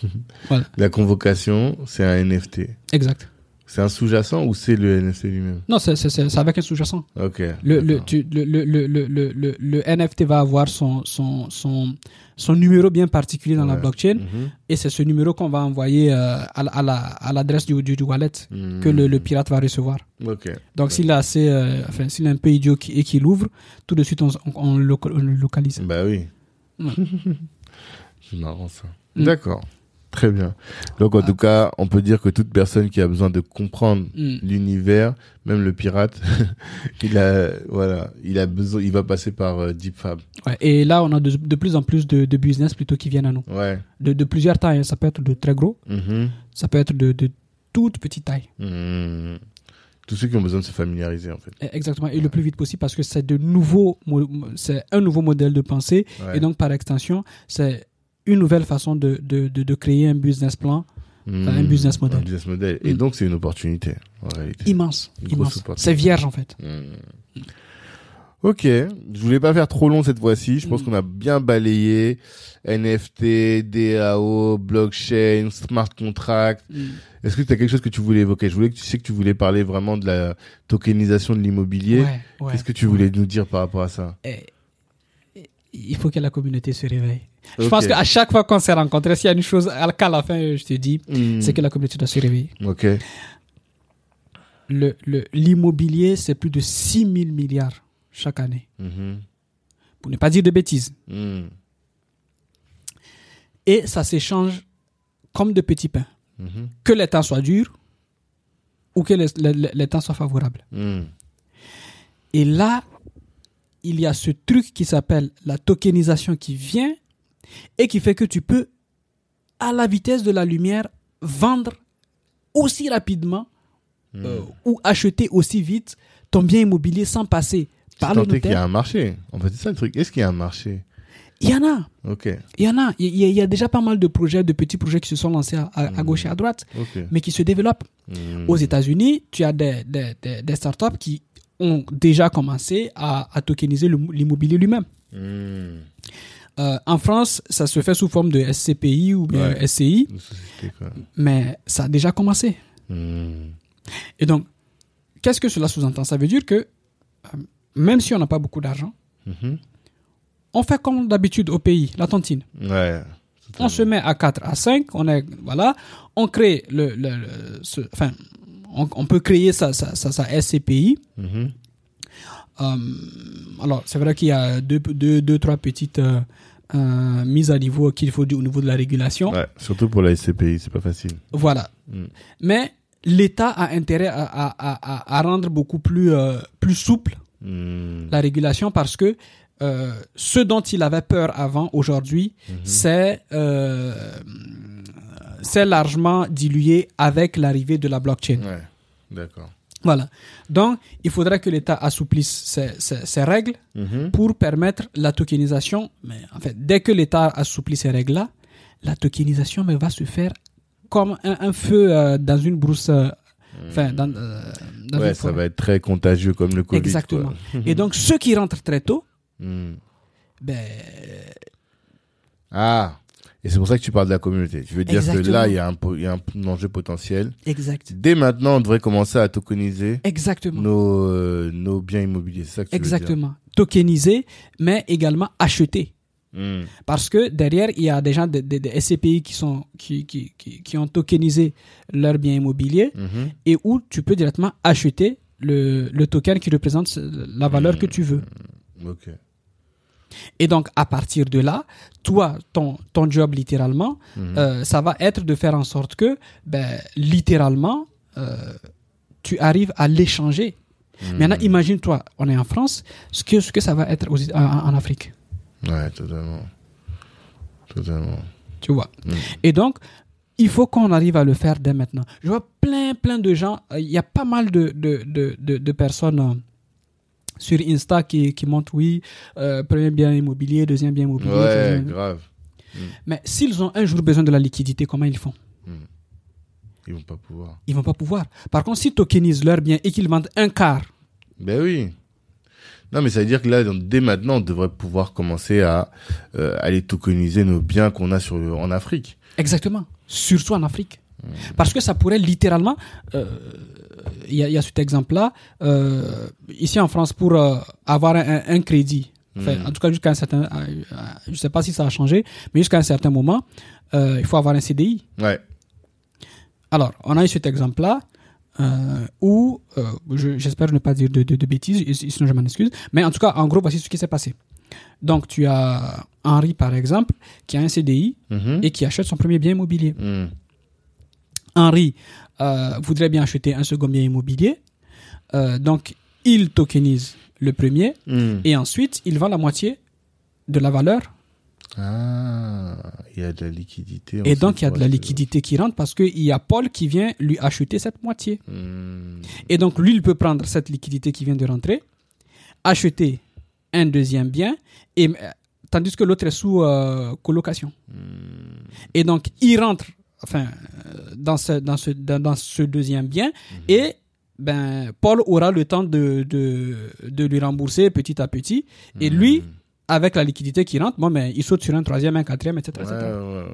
(laughs) Voilà. La convocation, c'est un NFT. Exact. C'est un sous-jacent ou c'est le NFT lui-même? Non, c'est avec un sous-jacent. Ok. Le, tu- NFT va avoir son, son, son, son numéro bien particulier dans la blockchain Mhm. et c'est ce numéro qu'on va envoyer euh, à, la- à la- à l'adresse du, du, du wallet Mhm. que le, le pirate va recevoir. Ok. Donc s'il est assez, euh, enfin s'il est un peu idiot qui- et qu'il l'ouvre, tout de suite on, le, loca- on le localise. Bah oui. Ouais. (laughs) c'est marrant ça. Mm. D'accord. Très bien. Donc en Ah. tout cas, on peut dire que toute personne qui a besoin de comprendre Mm. l'univers, même le pirate, (laughs) il a voilà, il a besoin, il va passer par euh, DeepFab. Ouais, et là on a de, de plus en plus de, de business plutôt qui viennent à nous. Ouais. De, de plusieurs tailles, hein. ça peut être de très gros, Mhm. ça peut être de, toute petite taille. Mhm. Tous ceux qui ont besoin de se familiariser en fait. Eh, Exactement, et le plus vite possible parce que c'est de nouveaux, c'est un nouveau modèle de pensée et donc par extension, c'est une nouvelle façon de, de, de, de créer un business plan un business model. Un business model. Et Mm. donc c'est une opportunité en réalité. immense, immense. C'est vierge en fait. Hmm. Ok, je voulais pas faire trop long cette fois-ci. Je pense qu'on a bien balayé NFT, DAO, blockchain, smart contract. Est-ce que tu as quelque chose que tu voulais évoquer? Je voulais que tu sais que tu voulais parler vraiment de la tokenisation de l'immobilier. Ouais, ouais. Qu'est-ce que tu voulais nous dire par rapport à ça? Eh, eh, Il faut que la communauté se réveille. Je pense qu'à chaque fois qu'on s'est rencontrés, s'il y a une chose à la fin, je te dis, Hmm. c'est que la communauté doit se réveiller. Ok. Le, le, l'immobilier, c'est plus de 6 000 milliards chaque année. Mhm. Pour ne pas dire de bêtises. Hmm. Et ça s'échange comme de petits pains. Mhm. Que les temps soient durs ou que les, les- les temps soient favorables. Hmm. Et là, il y a ce truc qui s'appelle la tokenisation qui vient et qui fait que tu peux, à la vitesse de la lumière, vendre aussi rapidement Hmm. euh, ou acheter aussi vite ton bien immobilier sans passer par le est qu'il y a notaire. un marché. En fait, c'est ça le truc. Est-ce qu'il y a un marché? Il y en a. Ok. Il y en a. Il y a, il y a déjà pas mal de projets, de petits projets qui se sont lancés à, à- à gauche et à droite, mais qui se développent. Hmm. Aux États-Unis, tu as des, des, des, des startups qui ont déjà commencé à, à tokeniser l'immobilier lui-même. Euh, en France, ça se fait sous forme de SCPI ou bien Ouais. SCI, mais ça a déjà commencé. Hmm. Et donc, qu'est-ce que cela sous-entend? Ça veut dire que euh, même si on n'a pas beaucoup d'argent, Mhm. on fait comme d'habitude au pays, la tontine. Ouais. On se met à 4, à 5, on est, voilà, on crée le, le, le- ce- enfin, on, on peut créer sa, sa, sa, sa SCPI. Mhm. Euh, alors, c'est vrai qu'il y a deux, deux, deux trois petites euh, euh, mises à niveau qu'il faut du- au niveau de la régulation. Ouais, surtout pour la SCPI, c'est pas facile. Voilà. Mm. Mais l'État a intérêt à, à, à, à- à rendre beaucoup plus, euh, plus souple Hmm. la régulation parce que euh, ce dont il avait peur avant, aujourd'hui, Mhm. c'est euh, c'est largement dilué avec l'arrivée de la blockchain. Ouais, d'accord. Voilà. Donc, il faudrait que l'État assouplisse ses, ses- ses règles Mhm. pour permettre la tokenisation. Mais en fait, dès que l'État assouplit ces règles-là, la tokenisation mais, va se faire comme un, un feu euh, dans une brousse. euh, Enfin, dans, euh, dans Ouais, ça va être très contagieux comme le Covid. Exactement. quoi. (laughs) Et donc, ceux qui rentrent très tôt, Hmm. ben, Ah, et c'est pour ça que tu parles de la communauté. Tu veux dire que là, il y, a un po- il y a un enjeu potentiel. exact. Dès maintenant, on devrait commencer à tokeniser Exactement. nos, euh, nos biens immobiliers. C'est ça que tu Exactement. Tokeniser, mais également acheter. veux dire. Hmm. Parce que derrière, il y a des gens des SCPI qui, sont, qui, qui, qui, qui ont tokenisé leurs biens immobiliers Mhm. et où tu peux directement acheter le, le token qui représente la valeur que tu veux. Ok. Et donc, à partir de là, toi, ton, ton job littéralement, Mhm. euh, ça va être de faire en sorte que, ben, littéralement, euh, tu arrives à l'échanger. Mhm. Maintenant, imagine-toi, on est en France, ce que, ce que ça va être aux- en, en Afrique? Ouais, totalement. Totalement. Tu vois? Mhm. Et donc, il faut qu'on arrive à le faire dès maintenant. Je vois plein, plein de gens. euh, Il y a pas mal de, de, de, de, de personnes sur Insta qui, qui montrent, oui, euh, premier bien immobilier, deuxième bien immobilier. Ouais, grave. Mais s'ils ont un jour besoin de la liquidité, comment ils font? Ils vont pas pouvoir. Ils vont pas pouvoir. Par contre, s'ils tokenisent leur bien et qu'ils vendent un quart, Ben oui. Non, mais ça veut dire que là, dès maintenant, on devrait pouvoir commencer à euh, aller tokeniser nos biens qu'on a sur en Afrique. exactement, surtout en Afrique. Parce que ça pourrait littéralement, euh, il y, a- il y a cet exemple-là, euh, ici en France, pour euh, avoir un, un crédit, enfin, Mm. en tout cas jusqu'à un certain, je sais pas si ça a changé, mais jusqu'à un certain moment, il faut avoir un CDI. Ouais. Alors, on a eu cet exemple-là où, je- j'espère ne pas dire de, de- de bêtises, sinon je m'en excuse, mais en tout cas, en gros, voici ce qui s'est passé. Donc, tu as Henri, par exemple, qui a un CDI Mhm. et qui achète son premier bien immobilier. Henri euh, voudrait bien acheter un second bien immobilier. Euh, donc, il tokenise le premier Hmm. et ensuite, il vend la moitié de la valeur. Ah, il y a de la liquidité. Et donc, il y a de la liquidité qui rentre parce qu'il y a Paul qui vient lui acheter cette moitié. Hmm. Et donc, lui, il peut prendre cette liquidité qui vient de rentrer, acheter un deuxième bien, et, euh, tandis que l'autre est sous euh, colocation. Hmm. Et donc, il rentre enfin, euh, dans, ce, dans, ce, dans, dans ce deuxième bien, Mhm. et ben, Paul aura le temps de, de, de lui rembourser petit à petit. Et lui, Hmm. avec la liquidité qui rentre, bon, ben, il saute sur un troisième, un quatrième, etc. Ouais, etc. ouais, ouais.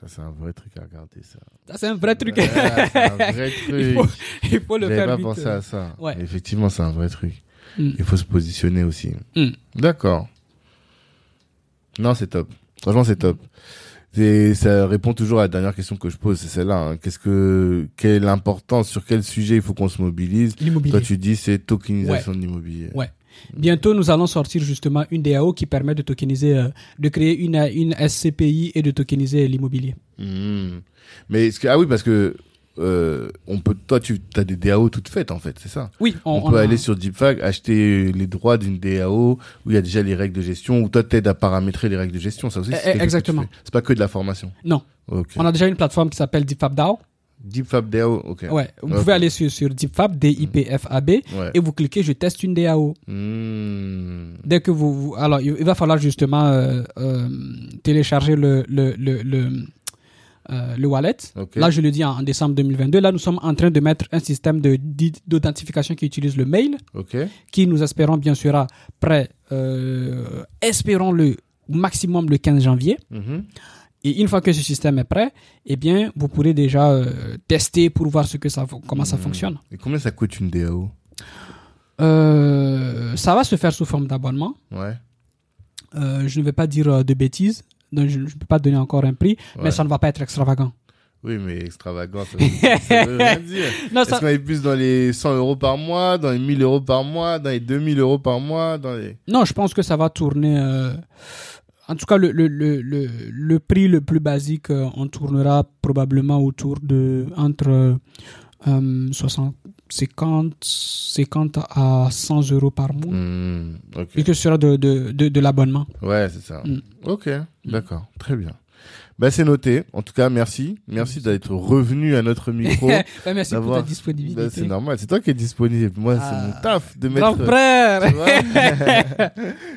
Ça, c'est un vrai truc à regarder, ça. Ça, c'est un vrai truc. C'est un vrai (laughs) il, faut, il faut le faire pas vite. pensé à ça. Effectivement, c'est un vrai truc. Mm. Il faut se positionner aussi. Mm. D'accord. Non, c'est top. Franchement, c'est top. C'est- ça répond toujours à la dernière question que je pose, c'est celle-là. hein. Qu'est-ce que, quelle est l'importance, sur quel sujet il faut qu'on se mobilise? L'immobilier. Toi, tu dis c'est tokenisation de l'immobilier. Ouais. Bientôt, nous allons sortir justement une DAO qui permet de tokeniser, euh, de créer une, une SCPI et de tokeniser l'immobilier. Hmm. Mais est-ce que, ah oui, parce que euh, on peut, toi, tu as des DAO toutes faites en fait, c'est ça? Oui, On, on, peut aller sur DeepFag, acheter les droits d'une DAO où il y a déjà les règles de gestion, où toi t'aides à paramétrer les règles de gestion. Ça aussi, c'est Eh, eh, que tu exactement. C'est pas que de la formation. Non, on a déjà une plateforme qui s'appelle DeepFab DAO. DeepFab DAO, ok. Ouais, vous pouvez aller sur, sur DeepFab, D-I-P-F-A-B, Ouais. et vous cliquez je teste une DAO. Hmm. Dès que vous, vous- alors il il va falloir justement euh, euh, télécharger le le le le, euh, le wallet. Là, je le dis en, en décembre 2022. Là, nous sommes en train de mettre un système d'authentification qui utilise le mail, qui nous espérons bien sera prêt, euh, espérons le maximum le 15 janvier. Mhm. Et une fois que ce système est prêt, eh bien, vous pourrez déjà euh, tester pour voir ce que ça, comment ça Mhm. fonctionne. Et combien ça coûte une DAO Euh, ça va se faire sous forme d'abonnement. Ouais. Euh, je ne vais pas dire euh, de bêtises, donc je ne peux pas donner encore un prix, Ouais. mais ça ne va pas être extravagant. Oui, mais extravagant, ça veut, ça veut (laughs) rien dire. Non, Est-ce ça, qu'on est plus dans les 100 euros par mois, dans les 1000 euros par mois, dans les 2000 euros par mois, dans les... non, je pense que ça va tourner. euh, en tout cas, le, le, le, le, le prix le plus basique, euh, on tournera probablement autour de entre euh, 60, 50, 50 à 100 euros par mois. Hmm, ok. Et que ce sera de, de, de, de l'abonnement. Ouais, c'est ça. Mm. Ok, d'accord, très bien. Bah, c'est noté. En tout cas, merci. Merci d'être revenu à notre micro. (laughs) Ouais, merci pour ta disponibilité. Bah, c'est normal. C'est toi qui es disponible. Moi, c'est mon Ah. taf de mettre, vois, (laughs)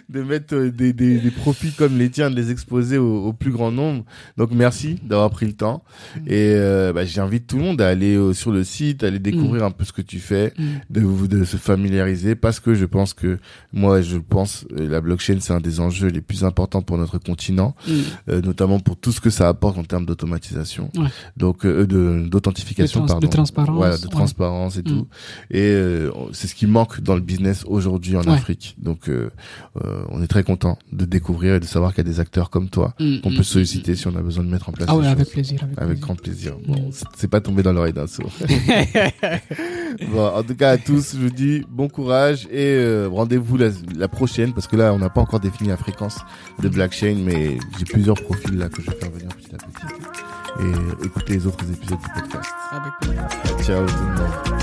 de mettre euh, des, des, des profils comme les tiens, de les exposer au, au plus grand nombre. Donc, merci d'avoir pris le temps. Mm. Et euh, bah, j'invite tout le monde à aller euh, sur le site, à aller Mm. découvrir un peu ce que tu fais, Mm. de de se familiariser, parce que je pense que moi, je pense, euh, la blockchain, c'est un des enjeux les plus importants pour notre continent, Mm. euh, notamment pour tout ce que ça apporte en termes d'automatisation, Ouais. donc euh, de d'authentification, De trans- de pardon, transparence, voilà, de ouais. transparence et Mm. tout. Et euh, c'est ce qui manque dans le business aujourd'hui en Ouais. Afrique. Donc, euh, euh, on est très content de découvrir et de savoir qu'il y a des acteurs comme toi Mm, qu'on mm, peut solliciter si on a besoin de mettre en place. Ah ouais, avec choses. plaisir. Avec, Avec plaisir. grand plaisir. Bon, c'est- pas tombé dans l'oreille d'un sourd. (laughs) bon, en tout cas, à tous, je vous dis bon courage et euh, rendez-vous la, la prochaine parce que là, on n'a pas encore défini la fréquence de Blackchain, mais j'ai plusieurs profils là que je vais faire venir petit à petit. Et écoutez les autres épisodes du podcast. Avec plaisir. Ciao tout le monde.